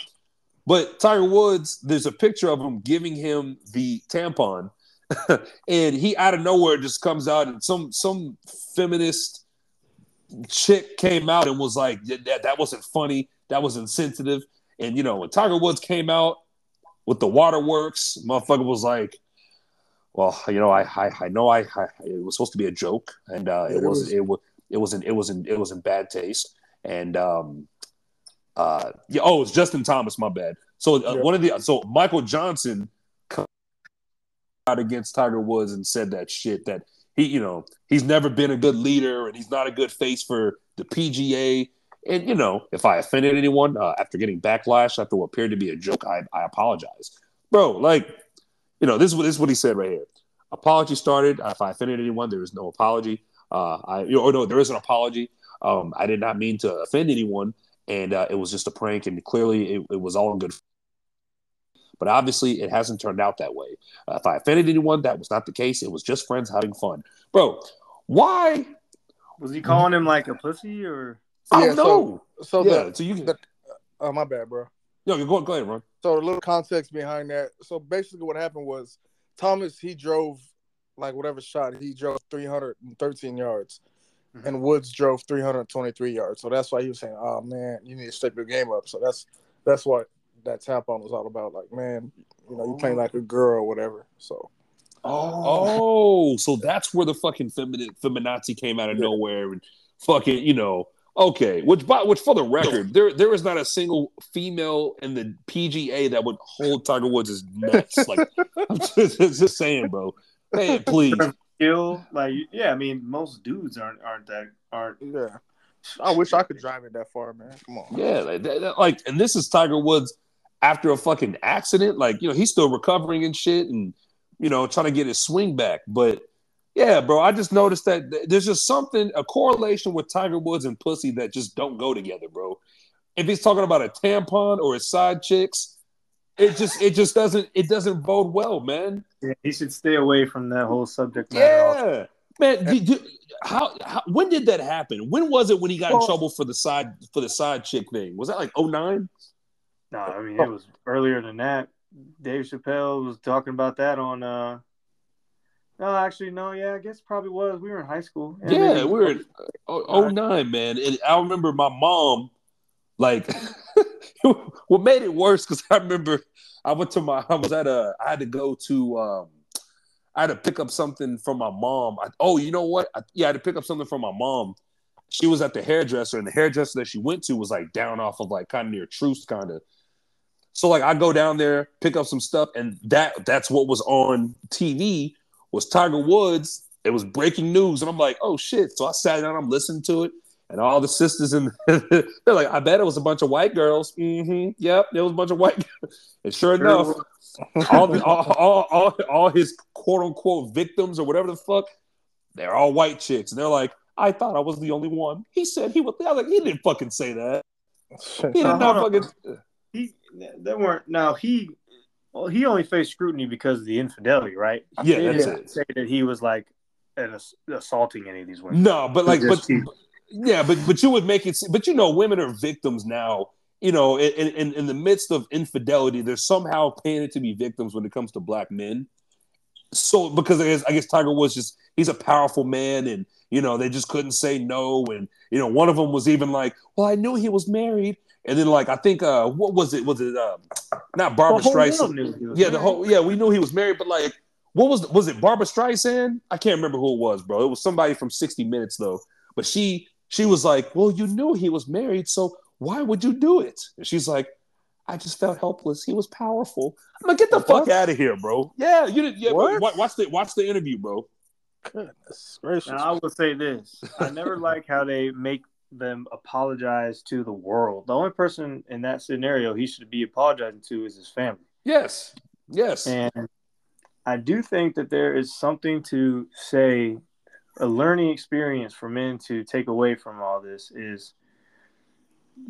But Tiger Woods, there's a picture of him giving him the tampon, [laughs] and he out of nowhere just comes out and some some feminist chick came out and was like, that, that wasn't funny. That was insensitive. And, you know, when Tiger Woods came out with the waterworks, motherfucker was like, well, you know, I I, I know I, I, it was supposed to be a joke, and uh, it, it was, was it was it was in it was in it was in bad taste, and um, uh, yeah, oh, it's Justin Thomas, my bad. So uh, yeah. one of the so Michael Johnson out against Tiger Woods and said that shit that he, you know, he's never been a good leader and he's not a good face for the PGA. And you know, if I offended anyone uh, after getting backlash after what appeared to be a joke, I, I apologize, bro. Like, you know, this is what this is what he said right here. Apology started. If I offended anyone, there is no apology. Uh, I, you know, oh no, there is an apology. Um, I did not mean to offend anyone, and uh, it was just a prank, and clearly it, it was all in good. But obviously, it hasn't turned out that way. Uh, if I offended anyone, that was not the case. It was just friends having fun, bro. Why Was he calling him like a pussy or? I Yeah, don't know. So yeah, the, so you can. the oh my bad, bro. no, you go, go ahead, Ron. So a little context behind that. So basically, what happened was Thomas he drove like whatever shot he drove 313 yards, Mhm. and Woods drove 323 yards. So that's why he was saying, "Oh man, you need to step your game up." So that's that's what that tap on was all about. Like, man, you know, you playing like a girl or whatever. So Oh, so that's where the fucking feminine feminazi came out of Yeah. nowhere and fucking, you know. Okay, which by which for the record, there there is not a single female in the PGA that would hold Tiger Woods' nuts. [laughs] Like I'm just, just saying, bro. Hey, [laughs] please. Skill, like yeah, I mean most dudes aren't aren't that aren't. yeah, I wish I could drive it that far, man. Come on. Yeah, like, that- that- like, and this is Tiger Woods after a fucking accident. Like, you know, he's still recovering and shit, and you know, trying to get his swing back. But yeah, bro, I just noticed that th- there's just something a correlation with Tiger Woods and pussy that just don't go together, bro. If he's talking about a tampon or his side chicks, it just it just doesn't it doesn't bode well, man. Yeah, he should stay away from that whole subject matter. Yeah, man. how, how when did that happen? When was it when he got in trouble for the side for the side chick thing? Was that like 09? No, I mean it was earlier than that. Dave Chappelle was talking about that on. uh No, actually, no. Yeah, I guess probably was. We were in high school. Yeah, we were [laughs] in oh, oh nine, man. And I remember my mom, like, [laughs] what made it worse because I remember I went to my, I was at a, I had to go to, um, I had to pick up something from my mom. I, oh, you know what? I, yeah, I had to pick up something from my mom. She was at the hairdresser, and the hairdresser that she went to was like down off of like kind of near Truce, kind of. So like I go down there, pick up some stuff, and that that's what was on TV was Tiger Woods. It was breaking news, and I'm like, oh shit! So I sat down, I'm listening to it, and all the sisters and [laughs] they're like, I bet it was a bunch of white girls. Mm-hmm. Yep, it was a bunch of white. Girls. [laughs] And sure Sure enough, all, the, [laughs] all, all, all, all his quote unquote victims or whatever the fuck, they're all white chicks, and they're like, I thought I was the only one. He said he was. I was like, he didn't fucking say that. He did not fucking. he they weren't. Now he, well, he only faced scrutiny because of the infidelity, right? Yeah, They that's didn't it. Say that he was like an ass- assaulting any of these women. No, but like, but Just he- yeah, but but you would make it. But you know, women are victims now. You know, in in, in the midst of infidelity, they're somehow painted to be victims when it comes to black men. So because I guess, I guess Tiger was just he's a powerful man, and you know they just couldn't say no, and you know one of them was even like, well, I knew he was married, and then like I think uh what was it? Was it um not Barbra Streisand? knew he was Yeah, the whole yeah, we knew he was married, but like, what was was it? Barbra Streisand? I can't remember who it was, bro. It was somebody from 60 Minutes though. But she she was like, "Well, you knew he was married, so why would you do it?" And she's like, "I just felt helpless. He was powerful." I'm like, "Get the fuck out of here, bro." Yeah, you did. Yeah, What? watch the watch the interview, bro. Goodness gracious. Now I will say this: I never [laughs] like how they make them apologize to the world. The only person in that scenario he should be apologizing to is his family. Yes, yes. And I do think that there is something to say a learning experience for men to take away from all this is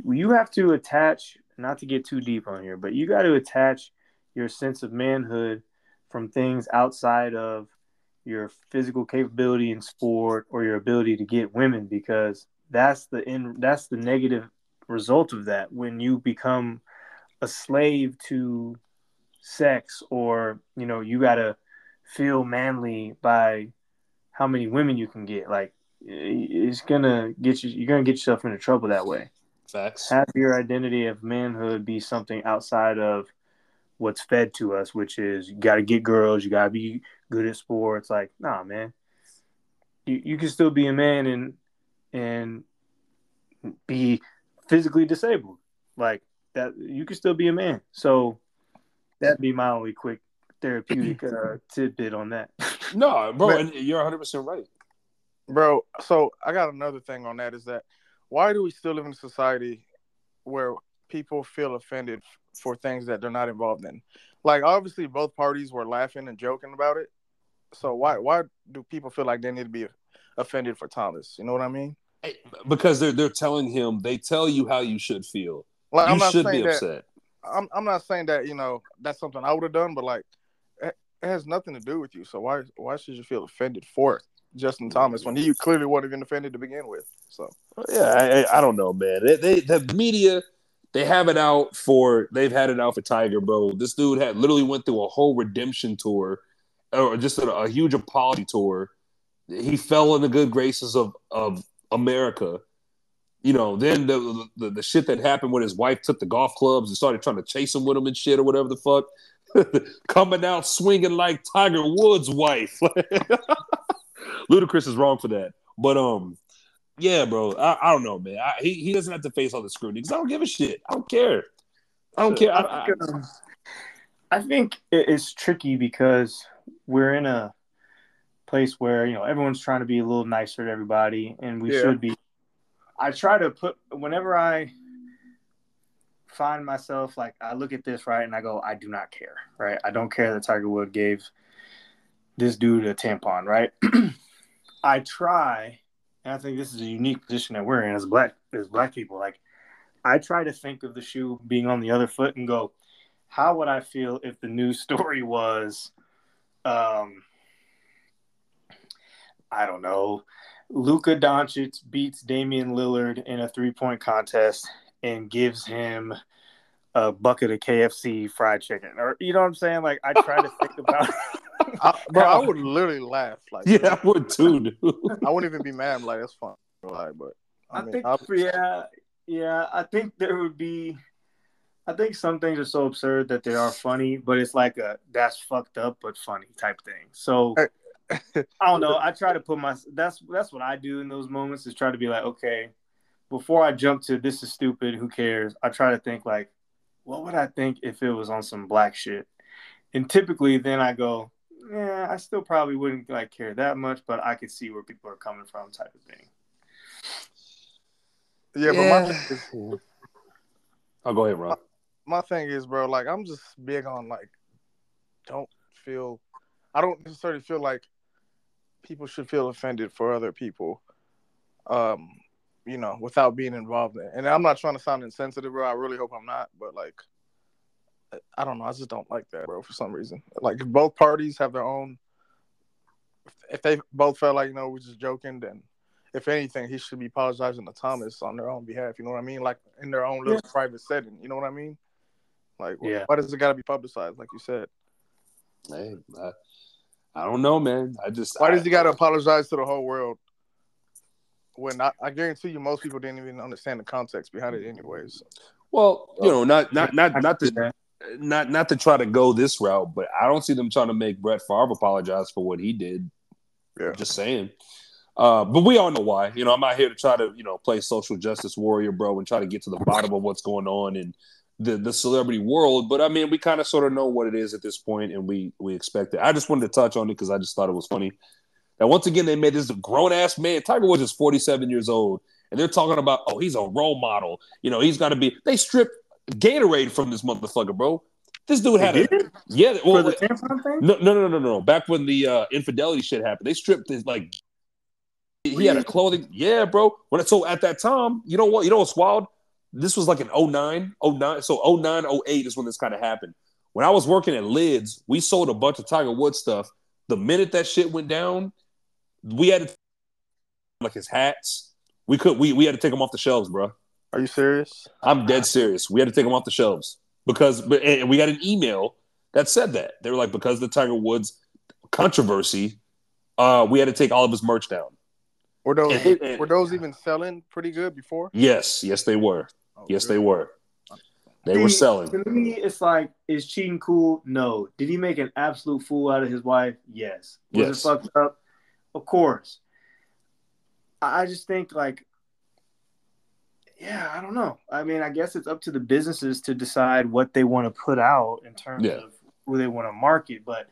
you have to attach not to get too deep on here, but you got to attach your sense of manhood from things outside of your physical capability in sport or your ability to get women because that's the in that's the negative result of that. When you become a slave to sex or you know you got to feel manly by how many women you can get. Like it's gonna get you you're gonna get yourself into trouble that way. Facts. have your identity of manhood be something outside of what's fed to us which is you got to get girls you got to be good at sports. Like nah man. You, you can still be a man and and be physically disabled like that you can still be a man so that'd be my only quick therapeutic uh, [clears throat] tidbit on that No, bro, and you're 100 percent right, bro. So I got another thing on that is that why do we still live in a society where people feel offended for things that they're not involved in? Like obviously both parties were laughing and joking about it. So why why do people feel like they need to be offended for Thomas? You know what I mean? Because they're they're telling him they tell you how you should feel. Like, you I'm not should saying be that, upset. I'm I'm not saying that you know that's something I would have done, but like it, it has nothing to do with you. So why why should you feel offended for Justin Thomas when he clearly wasn't even offended to begin with? So Yeah, I, I- I don't know, man. They, they the media they have it out for they've had it out for Tiger, bro. This dude had literally went through a whole redemption tour, or just a, a huge apology tour. He fell in the good graces of of America. You know, then the, the the shit that happened when his wife took the golf clubs and started trying to chase him with him and shit or whatever the fuck. [laughs] Coming out swinging like Tiger Woods' wife. [laughs] Ludacris is wrong for that, but um, yeah, bro. I, I don't know, man. I, he he doesn't have to face all the scrutiny because I don't give a shit. I don't care. I don't care. I, I, think, um, I think it's tricky because we're in a place where you know everyone's trying to be a little nicer to everybody, and we Yeah. should be. I try to put whenever I find myself like I look at this right and I go, I do not care, right? I don't care that Tiger Wood gave this dude a tampon, right? [clears throat] I try, and I think this is a unique position that we're in as black as black people. Like, I try to think of the shoe being on the other foot and go, how would I feel if the news story was, um, I don't know, Luka Doncic beats Damian Lillard in a three point contest and gives him a bucket of KFC fried chicken, or you know what I'm saying? Like, I try to think [laughs] about. I, bro, I would literally laugh. Like yeah, I would too, dude. I wouldn't even be mad. I'm like that's fun. Like, but I, I, mean, think, I- yeah, yeah. I think there would be. I think some things are so absurd that they are funny, but it's like a that's fucked up but funny type thing. So [laughs] I don't know. [laughs] I try to put my that's that's what I do in those moments is try to be like, okay, before I jump to this is stupid, who cares? I try to think like, what would I think if it was on some black shit? And typically then I go, yeah, I still probably wouldn't like care that much, but I could see where people are coming from type of thing. yeah, but my thing is, I'll [laughs] oh, go ahead, Ron. my thing is, bro, like I'm just big on like don't feel I don't necessarily feel like people should feel offended for other people. Um, you know, without being involved in. And I'm not trying to sound insensitive, bro. I really hope I'm not, but like I don't know, I just don't like that, bro, for some reason. Like if both parties have their own if they both felt like, you know, we're just joking, then if anything, he should be apologizing to Thomas on their own behalf. You know what I mean? Like in their own little private setting. You know what I mean? Like, Yeah. why does it got to be publicized? Like you said, Hey, I, I don't know, man. I just why I, does he got to apologize to the whole world? When I, I guarantee you, most people didn't even understand the context behind it, anyways. Well, you know, not not not not to not not to try to go this route, but I don't see them trying to make Brett Favre apologize for what he did. Yeah. Just saying. Uh, but we all know why. You know, I'm not here to try to you know play social justice warrior, bro, and try to get to the bottom of what's going on in the the celebrity world. But I mean, we kind of sort of know what it is at this point, and we we expect it. I just wanted to touch on it because I just thought it was funny. Now, once again, they made this a grown ass man. Tiger Woods is 47 years old, and they're talking about, oh, he's a role model. You know, he's got to be. They stripped Gatorade from this motherfucker, bro. This dude had did? yeah. For the tampon thing? no, no, no, no, no. Back when the uh, infidelity shit happened, they stripped his like. He had a clothing, yeah, bro. When so at that time, you know what? You know what's wild? This was like an 09, 09. So 09, 08 is when this kind of happened. When I was working at Lids, we sold a bunch of Tiger Woods stuff. The minute that shit went down, we had to like his hats. We could we we had to take them off the shelves, bro. Are you serious? I'm dead serious. We had to take them off the shelves because, but and we got an email that said that they were like because of the Tiger Woods controversy, uh, we had to take all of his merch down. Were those And- and- were those even selling pretty good before? Yes, yes, they were. Oh, Yes, good. they were. They were selling. To me, it's like, is cheating cool? No. Did he make an absolute fool out of his wife? Yes. Was Yes. it fucked up? Of course. I I just think like, yeah, I don't know. I mean, I guess it's up to the businesses to decide what they want to put out in terms Yeah. of who they want to market. But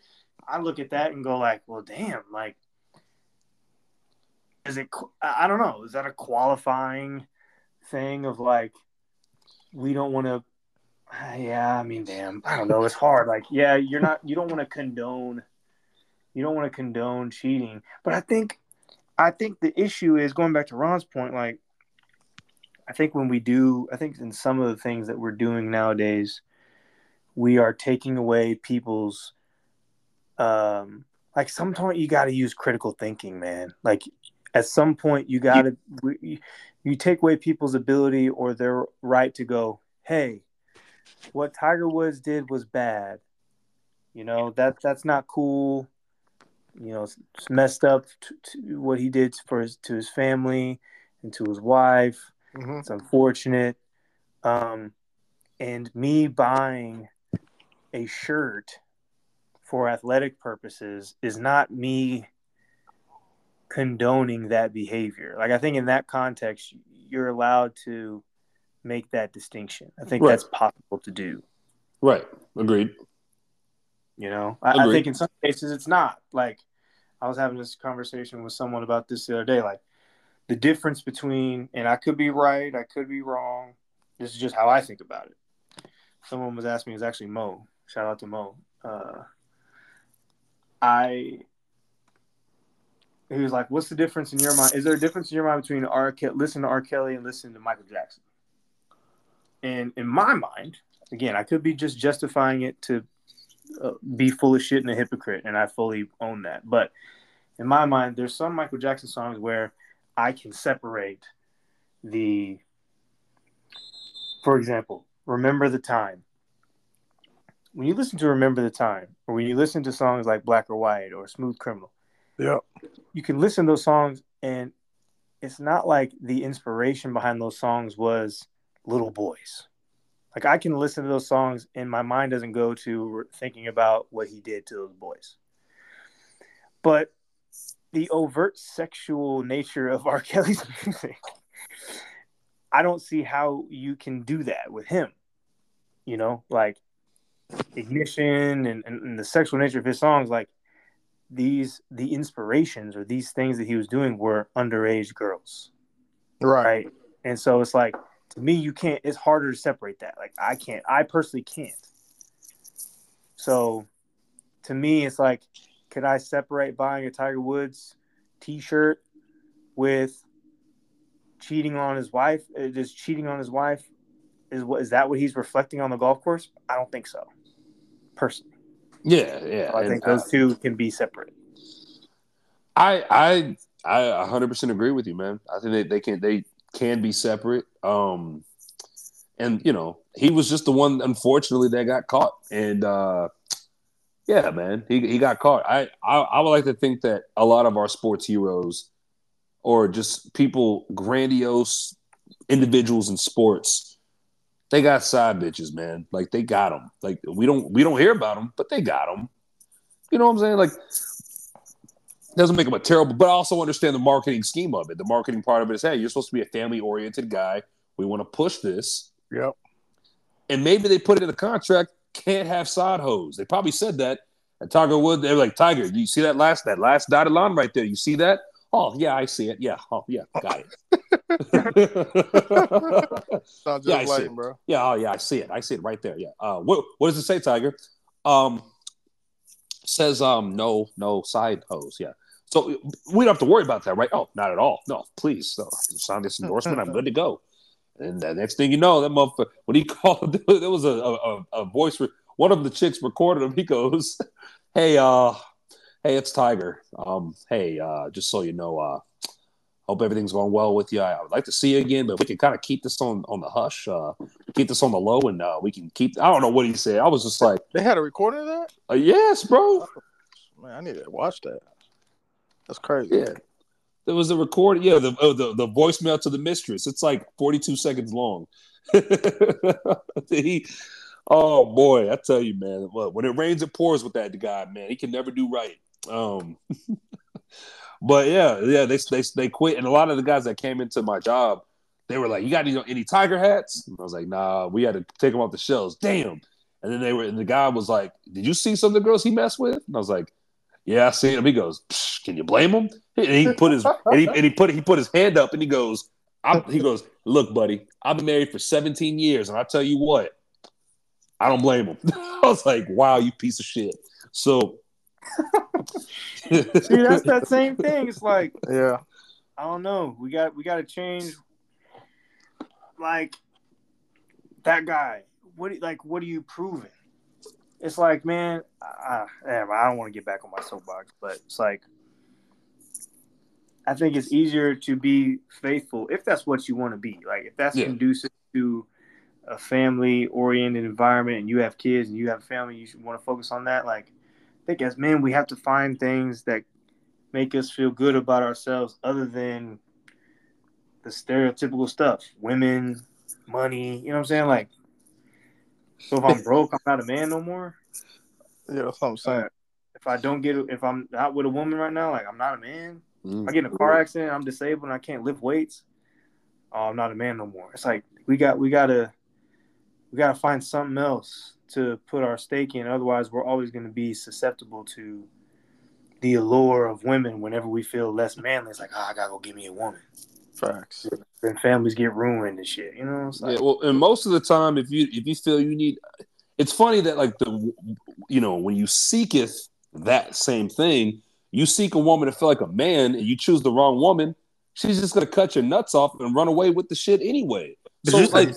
I look at that and go like, well, damn, like, is it? I don't know. Is that a qualifying thing of like, we don't want to? Yeah, I mean, damn, I don't know. It's hard. Like, yeah, you're not. You don't want to condone. You don't want to condone cheating, but I think, I think the issue is going back to Ron's point. Like, I think when we do, I think in some of the things that we're doing nowadays, we are taking away people's um like sometimes you got to use critical thinking man like at some point you got to you, take away people's ability or their right to go hey what tiger woods did was bad. You know that that's not cool. You know it's, it's messed up to, to what he did for his to his family and to his wife. Mm-hmm. it's unfortunate. Um and me buying a shirt for athletic purposes is not me condoning that behavior. Like I think in that context, you're allowed to make that distinction. I think right. that's possible to do. Right. Agreed. You know, I, I, think in some cases it's not. Like I was having this conversation with someone about this the other day. Like the difference between, and I could be right, I could be wrong. This is just how I think about it. Someone was asking me, it was actually Mo, Shout out to Mo. Uh, I he was like, "What's the difference in your mind? Is there a difference in your mind between R. Ke- listen to R. Kelly and listen to Michael Jackson?" And in my mind, again, I could be just justifying it to uh, be full of shit and a hypocrite, and I fully own that. But in my mind, there's some Michael Jackson songs where I can separate the, for example, "Remember the Time." when you listen to Remember the Time, or when you listen to songs like Black or White or Smooth Criminal, yeah, you can listen to those songs, and it's not like the inspiration behind those songs was little boys. Like I can listen to those songs, and my mind doesn't go to thinking about what he did to those boys. But the overt sexual nature of [laughs] R. Kelly's music, I don't see how you can do that with him. You know, like ignition and, and, and, the sexual nature of his songs like these the inspirations or these things that he was doing were underage girls. Right, right? and so it's like to me you can't it's harder to separate that. Like i can't i personally can't. So to me it's like could i separate buying a tiger woods t-shirt with cheating on his wife? Uh, just cheating on his wife is what is that what he's reflecting on the golf course? I don't think so personally. Yeah, yeah. So I think those two can be separate. I I I 100% agree with you, man. I think they, they can they can be separate. Um and you know, he was just the one unfortunately that got caught and uh yeah, man, he, he got caught. I, I I would like to think that a lot of our sports heroes or just people grandiose individuals in sports they got side bitches, man. Like they got them. Like we don't we don't hear about them, but they got them. You know what I'm saying? Like doesn't make them a terrible, but I also understand the marketing scheme of it. The marketing part of it is, hey, you're supposed to be a family oriented guy. We want to push this. Yep. And maybe they put it in the contract. Can't have side hoes. They probably said that. And Tiger Wood, they were like, Tiger, do you see that last that last dotted line right there? You see that? Oh yeah, I see it. Yeah. Oh yeah, got it. [laughs] Sounds yeah, I see it. bro. Yeah. Oh yeah, I see it. I see it right there. Yeah. Uh, what what does it say, Tiger? Um, says um no no side hose. Yeah. So we don't have to worry about that, right? Oh, not at all. No, please. No, sign this endorsement. I'm good to go. And the next thing you know, that motherfucker, when he [laughs] called, there was a, a, a voice. One of the chicks recorded him. He goes, [laughs] "Hey, uh, Hey, it's Tiger. Um, hey, uh, just so you know, uh, hope everything's going well with you. I, would like to see you again, but we can kind of keep this on on the hush, uh, keep this on the low, and uh, we can keep. I don't know what he said. I was just like, they had a recording of that. Uh, yes, bro. Man, I need to watch that. That's crazy. Yeah, there was a recording. Yeah, the oh, the the voicemail to the mistress. It's like forty two seconds long. [laughs] he, oh boy, I tell you, man. When it rains, it pours with that guy, man. He can never do right. Um, [laughs] but yeah, yeah, they, they they quit, and a lot of the guys that came into my job, they were like, "You got any, any tiger hats?" And I was like, "Nah, we had to take them off the shelves." Damn. And then they were, and the guy was like, "Did you see some of the girls he messed with?" And I was like, Yeah, I see him. He goes, "Can you blame him?" And he put his and he, and he put he put his hand up and he goes, I'm, he goes, "Look, buddy, I've been married for 17 years, and I tell you what, I don't blame him." [laughs] I was like, "Wow, you piece of shit." So, See, that's that same thing. It's like Yeah. I don't know. We got we got to change. Like that guy. What do- like what are you proving? It's like, man, I, I, I don't want to get back on my soapbox, but it's like I think it's easier to be faithful if that's what you want to be. Like if that's Yeah. conducive to a family oriented environment and you have kids and you have a family, you should want to focus on that. Like think as men we have to find things that make us feel good about ourselves other than the stereotypical stuff. Women, money, you know what I'm saying? Like so if I'm [laughs] broke, I'm not a man no more. Yeah, that's what I'm saying. If I don't get if I'm not with a woman right now, like I'm not a man. Mm. If I get in a car accident, I'm disabled and I can't lift weights. Oh, I'm not a man no more. It's like we got we gotta we gotta find something else to put our stake in. Otherwise, we're always gonna be susceptible to the allure of women whenever we feel less manly. It's like, oh, I gotta go get me a woman. Facts. Then families get ruined and shit. You know, it's like, Yeah, well, and most of the time, if you if you feel you need, it's funny that like the, you know, when you seeketh that same thing, you seek a woman to feel like a man, and you choose the wrong woman, she's just gonna cut your nuts off and run away with the shit anyway. Did So you say like,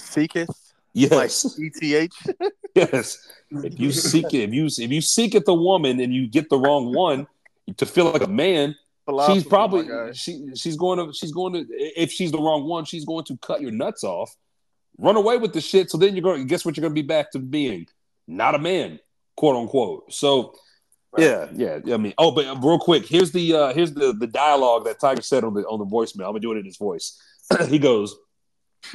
seeketh? Yes, [laughs] Like ETH? yes. If you seek it, if you if you seek it the woman and you get the wrong one to feel like a man, Philosophy, she's probably she she's going to she's going to if she's the wrong one, she's going to cut your nuts off, run away with the shit. So then you're going to guess what you're going to be back to being not a man, quote unquote. So yeah, yeah. I mean, oh, but real quick, here's the uh here's the the dialogue that Tiger said on the on the voicemail. I'm gonna do it in his voice. [clears throat] he goes, [laughs] [laughs]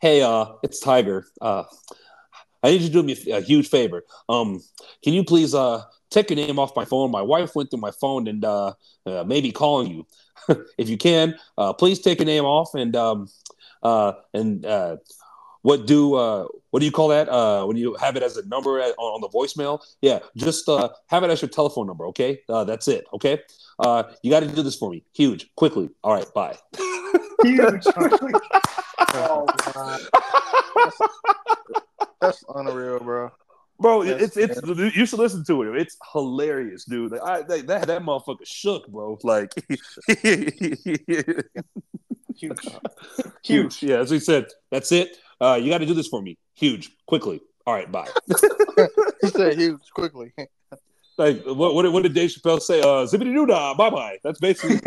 "Hey, uh, it's Tiger. Uh, I need you to do me a, huge favor. Um, can you please uh take your name off my phone? My wife went through my phone and uh, uh maybe calling you. [laughs] if you can, uh, please take your name off and um uh and uh." What do uh, what do you call that uh, when you have it as a number at, on, on the voicemail? Yeah, just uh, have it as your telephone number. Okay, uh, that's it. Okay, uh, you got to do this for me, huge, quickly. All right, bye. [laughs] huge. Oh, my. That's unreal, bro. Bro, Yes, it's it's you should listen to it. It's hilarious, dude. I, that that that motherfucker shook, bro. Like [laughs] huge. [laughs] huge. Yeah, as we said, that's it. Uh, you got to do this for me, huge, quickly. All right, bye. [laughs] He said huge quickly. Like what what, did- what did Dave Chappelle say? Uh, zippity doo dah, bye bye. That's basically [laughs]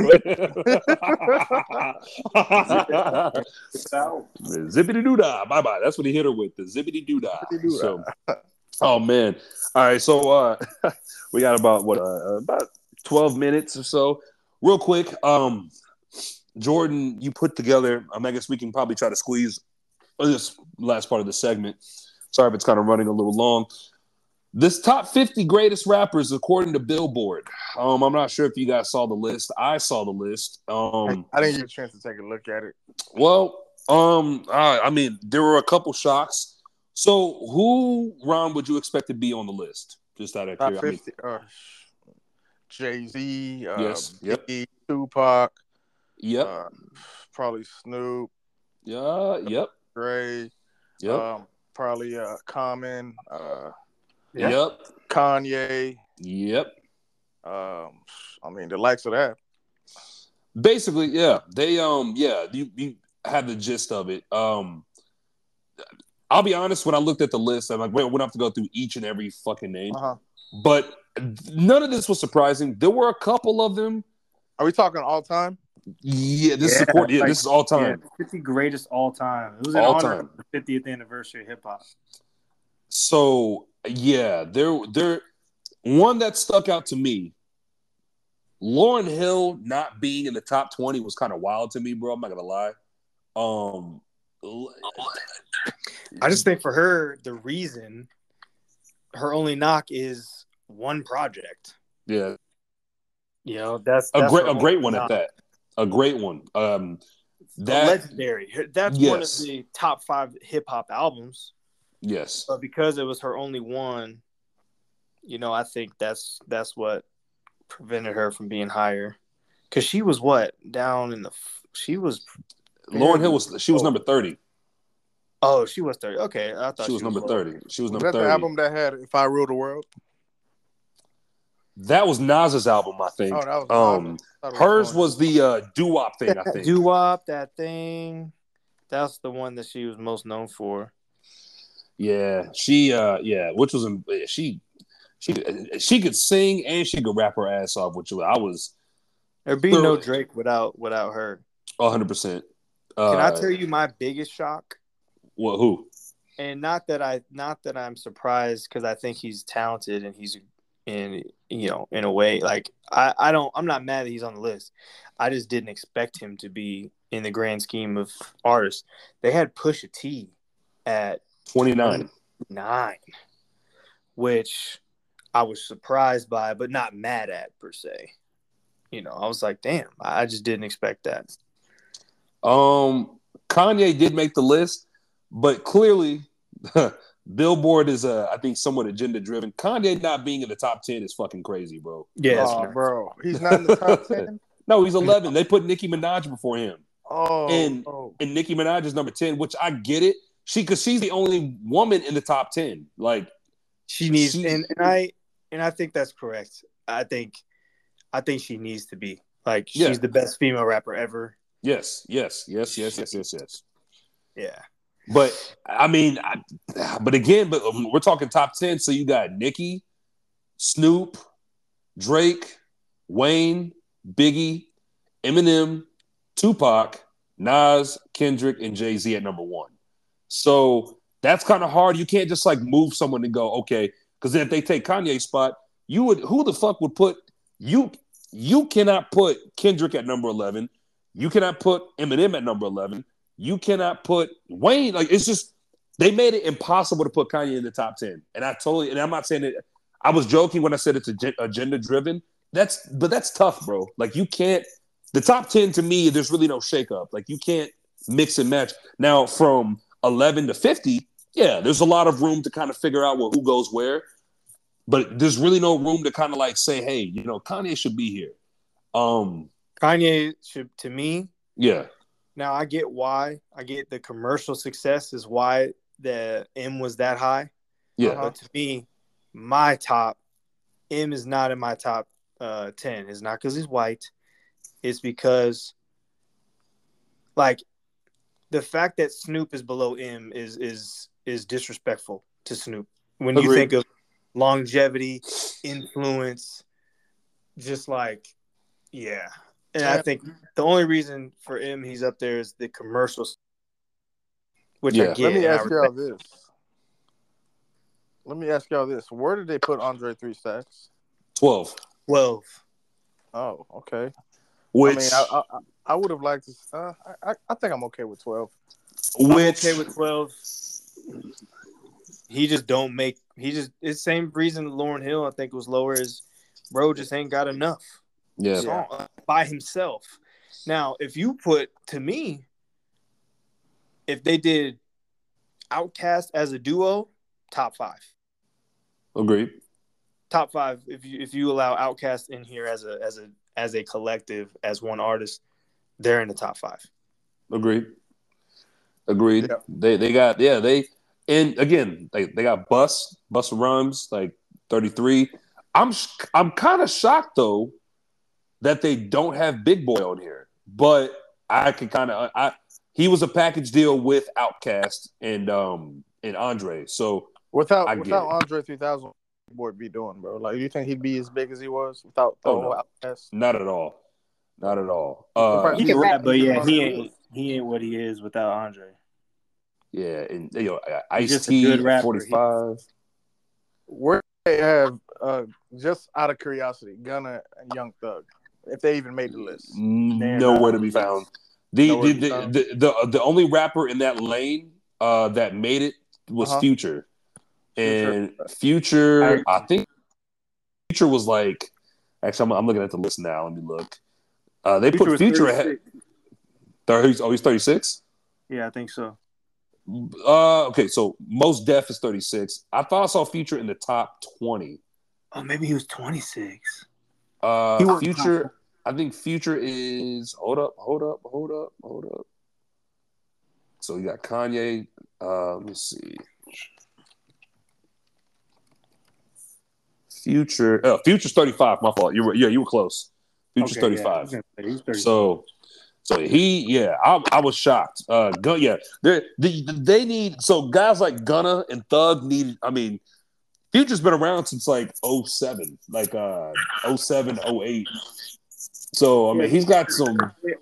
zippity doo dah, bye bye. That's what he hit her with, the zippity doo dah. So, oh man. All right, so uh, [laughs] we got about what uh, about twelve minutes or so. Real quick, um, Jordan, you put together. Um, I guess we can probably try to squeeze this last part of the segment. Sorry if it's kind of running a little long. This top 50 greatest rappers according to Billboard. Um, I'm not sure if you guys saw the list. I saw the list. Um, I didn't get a chance to take a look at it. well, um, uh, I mean, there were a couple shocks. So, who, Ron, would you expect to be on the list? Just out of Top curiosity. 50. Uh, Jay Z, uh, Yes, yep. Tupac, Yep. uh, probably Snoop, yeah. Yep. Dre, Yep. um, probably uh, Common, uh, Yeah. Yep. Kanye. Yep. Um, I mean, the likes of that. Basically, yeah. They um yeah, you, you have the gist of it. Um I'll be honest, when I looked at the list, I'm like, wait, we don't have to go through each and every fucking name. Uh-huh. But none of this was surprising. There were a couple of them. Are we talking all time? Yeah, this is Yeah, support, yeah, like- this is all time. Yeah, 50 greatest all time. It was in All honor time. of the 50th anniversary of hip hop. So yeah, there there one that stuck out to me. Lauryn Hill not being in the top 20 was kind of wild to me, bro. I'm not gonna lie. Um I just think for her, the reason her only knock is one project. yeah, You know, that's, a great a great only one at that. A great one. Um that legendary. Her- That's one of the top five hip hop albums. Yes. But because it was her only one, you know, I think that's that's what prevented her from being higher. Cause she was what down in the she was Lauryn Hill was she was number thirty. Oh, she was thirty. Okay, I thought She was number lower. thirty. She was Was number that the thirty. album that had "If I Rule the World"? That was Nas's album, I think. Oh, that was um, Nas. I thought it hers Lauryn. was the uh, doo wop thing, I think. Doo wop, that thing. That's the one that she was most known for. Yeah, she uh yeah, which was she she she could sing and she could rap her ass off, which I was There'd be no Drake without without her. 100%. Uh, Can I tell you my biggest shock? Well, who? And not that I not that I'm surprised because I think he's talented and he's in you know in a way like I I don't I'm not mad that he's on the list. I just didn't expect him to be in the grand scheme of artists. They had Pusha T at 29. nine, which I was surprised by, but not mad at per se. You know, I was like, damn, I just didn't expect that. Um, Kanye did make the list, but clearly, [laughs] Billboard is, uh, I think, somewhat agenda driven. Kanye not being in the top ten is fucking crazy, bro. Yeah, oh, bro, he's not in the top [laughs] ten. No, he's eleven. they put Nicki Minaj before him, Oh, And- oh. and Nicki Minaj is number ten, which I get it. She because she's the only woman in the top ten. Like, she needs, She- and, and I and I think that's correct. I think, I think she needs to be like she's Yeah. the best female rapper ever. yes, yes, yes, yes, yes, yes, yes. Yeah, But I mean, I, but again, but um, we're talking top ten. So you got Nicki, Snoop, Drake, Wayne, Biggie, Eminem, Tupac, Nas, Kendrick, and Jay Z at number one. So that's kind of hard. You can't just like move someone and go okay, because if they take Kanye's spot, you would who the fuck would put you? You cannot put Kendrick at number eleven. You cannot put Eminem at number eleven. You cannot put Wayne. Like it's just they made it impossible to put Kanye in the top ten. And I totally and I'm not saying it. I was joking when I said it's agenda driven. That's but that's tough, bro. Like you can't. The top ten to me, there's really no shakeup. Like you can't mix and match. Now from 11 to 50, yeah, there's a lot of room to kind of figure out well, who goes where. But there's really no room to kind of like say, hey, you know, Kanye should be here. Um, Kanye should to me. yeah, Now I get why. I get the commercial success is why the Em was that high. yeah. But to me, my top Em is not in my top uh, ten. It's not because he's white. It's because, like, the fact that Snoop is below Em is is is disrespectful to Snoop. When you think of longevity, influence, just like, yeah. And I think the only reason for Em he's up there is the commercials, which Yeah. I get. Let me ask y'all this. Let me ask y'all this. Where did they put Andre Three Stacks? 12. Twelve. Oh, okay. Which, I mean, I, I, I would have liked to. Uh, I, I think I'm okay with twelve. I'm okay with twelve. He just don't make. He just it's the same reason Lauryn Hill I think was lower is, bro just ain't got enough yeah, song uh, by himself. Now, if you put to me, if they did OutKast as a duo, top five, agreed. top five. If you if you allow OutKast in here as a as a as a collective as one artist, they're in the top five. Agreed. Agreed. Yeah. They they got yeah they and again they, they got Bus Busta Rhymes like thirty three. I'm sh- I'm kind of shocked though that they don't have Big Boi on here, but I can kind of I he was a package deal with OutKast and um and Andre, so Without I without. Andre 3000, what would be doing, bro? Like, you think he'd be as big as he was without the Oh, no. OutKast? not at all, not at all. Uh, He can Right. rap, but yeah, he ain't he ain't what he is without Andre. yeah, and you know He's Ice just a T good rapper. forty five. Where they have, uh, just out of curiosity, Gunna and Young Thug, if they even made the list. They're Nowhere to be found. The the, the, found. the, the the only rapper in that lane uh, that made it was Uh-huh. Future, Future. and Future, I- I think Future was like. Actually, I'm, I'm looking at the list now. Let me look. Uh, they put Future ahead. 36. 30, oh, he's 36. Yeah, I think so. Uh, okay, so Mos Def is 36. I thought I saw Future in the top 20. Oh, maybe he was 26. Uh, Future. I think Future is. Hold up, hold up, hold up, hold up. So you got Kanye. Uh, let me see. Future. Oh, Future's thirty five. My fault. You were yeah, you were close. Future's Okay, thirty yeah, I five. was gonna say, he's 35. So, so he, yeah, I, I was shocked. Uh, Gun, yeah, they, they they need so guys like Gunna and Thug need. I mean, Future's been around since like 07, like uh 07, 08. So I mean, he's got some.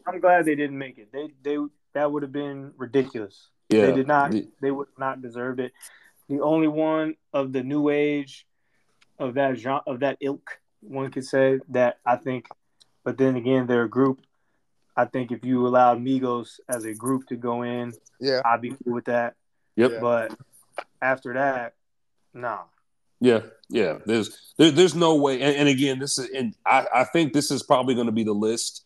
I'm glad they didn't make it. They they that would have been ridiculous. Yeah, They did not. They would not deserved it. The only one of the new age of that genre of that ilk, one could say that I think. But then again, they're a group. I think if you allowed Migos as a group to go in, Yeah. I'd be cool with that. Yep. But after that, nah. Yeah, yeah. There's there, there's no way. And, and again, this is and I, I think this is probably going to be the list.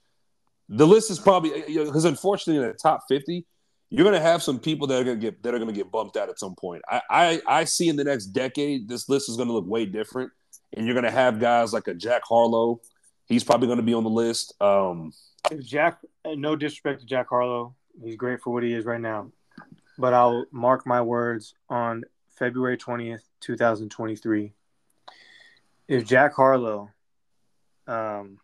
The list is probably because unfortunately in the top fifty, you're going to have some people that are going to get that are going to get bumped out at some point. I, I I see in the next decade this list is going to look way different, and you're going to have guys like a Jack Harlow. He's probably going to be on the list. Um, If Jack, no disrespect to Jack Harlow, he's great for what he is right now. But I'll mark my words on February 20th, 2023. If Jack Harlow um,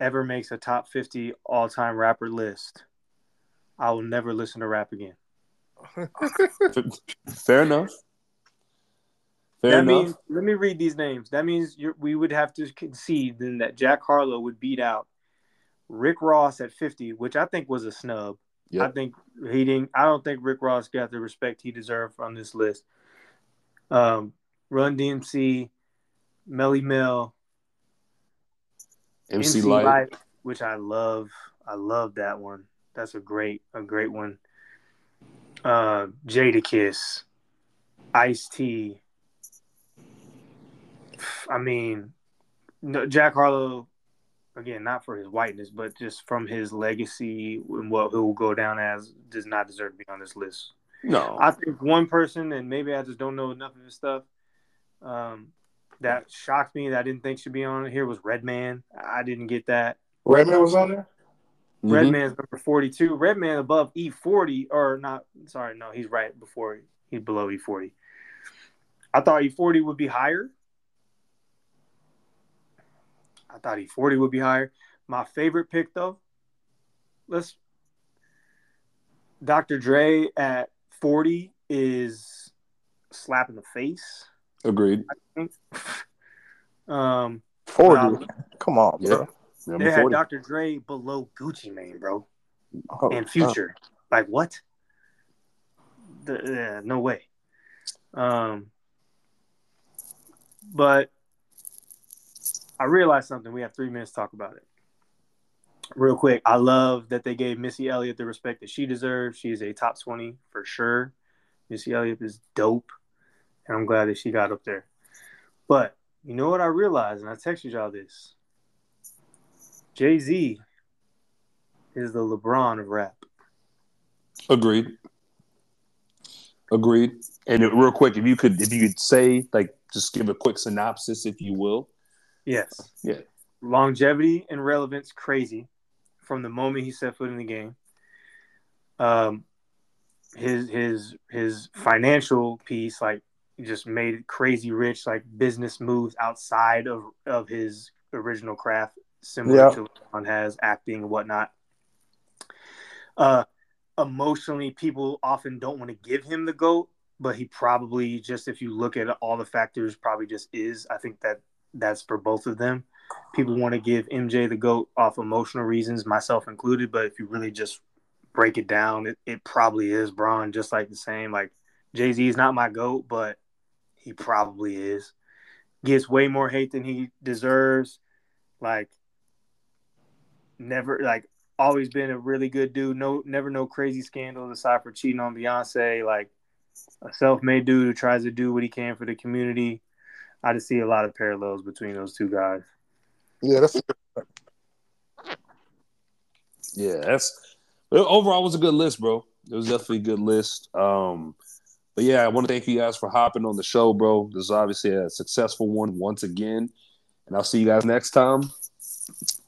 ever makes a top 50 all time rapper list, I will never listen to rap again. [laughs] fair enough. Fair that enough. means, let me read these names. That means you're, we would have to concede then that Jack Harlow would beat out Rick Ross at 50, which I think was a snub. Yep. I think he didn't. I don't think Rick Ross got the respect he deserved on this list. Um, Run DMC, Melle Mel, MC, Lyte. which I love. I love that one. That's a great, a great one. Uh, Jadakiss, Ice T. I mean, Jack Harlow, again, not for his whiteness, but just from his legacy and what he will go down as, does not deserve to be on this list. No, I think one person, and maybe I just don't know enough of his stuff, um, that shocked me that I didn't think should be on here was Redman. I didn't get that. Redman was on there. Mhm. Redman's number 42. Redman above E40, or not, sorry, no, he's right before, he's below E40. I thought E40 would be higher. I thought E40 would be higher. My favorite pick, though, let's, Dr. Dre at 40 is slap in the face. agreed. [laughs] Um, Forty. Come on, Yeah. bro. Number they had 40. Dr. Dre below Gucci Mane, bro. Oh, and future. Like what? The, uh, no way. Um, but I realized something. We have three minutes to talk about it. Real quick, I love that they gave Missy Elliott the respect that she deserves. She is a top 20 for sure. Missy Elliott is dope. And I'm glad that she got up there. But you know what I realized, and I texted y'all this Jay Z is the LeBron of rap. Agreed. Agreed. And real quick, if you could, if you could say, like, just give a quick synopsis, if you will. Yes. Yeah. Longevity and relevance crazy from the moment he set foot in the game. Um, his his his financial piece, like, just made it crazy rich, like business moves outside of of his original craft, similar Yeah. to LeBron has acting and whatnot. Uh, emotionally, people often don't want to give him the goat, but he probably just if you look at all the factors, probably just is. I think that that's for both of them. People want to give MJ the GOAT off emotional reasons, myself included. But if you really just break it down, it, it probably is Bron, just like the same. Like Jay Z is not my GOAT, but he probably is. Gets way more hate than he deserves. Like, never, like, always been a really good dude. No, never no crazy scandals aside for cheating on Beyonce. Like, a self made dude who tries to do what he can for the community. I just see a lot of parallels between those two guys. Yeah, that's Yeah, that's overall was a good list, bro. It was definitely a good list. Um, But yeah, I want to thank you guys for hopping on the show, bro. This is obviously a successful one once again. And I'll see you guys next time.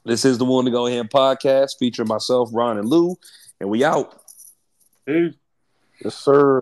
This is the One to Go Ahead podcast featuring myself, Ron, and Lou. And we out. Peace. Yes, sir.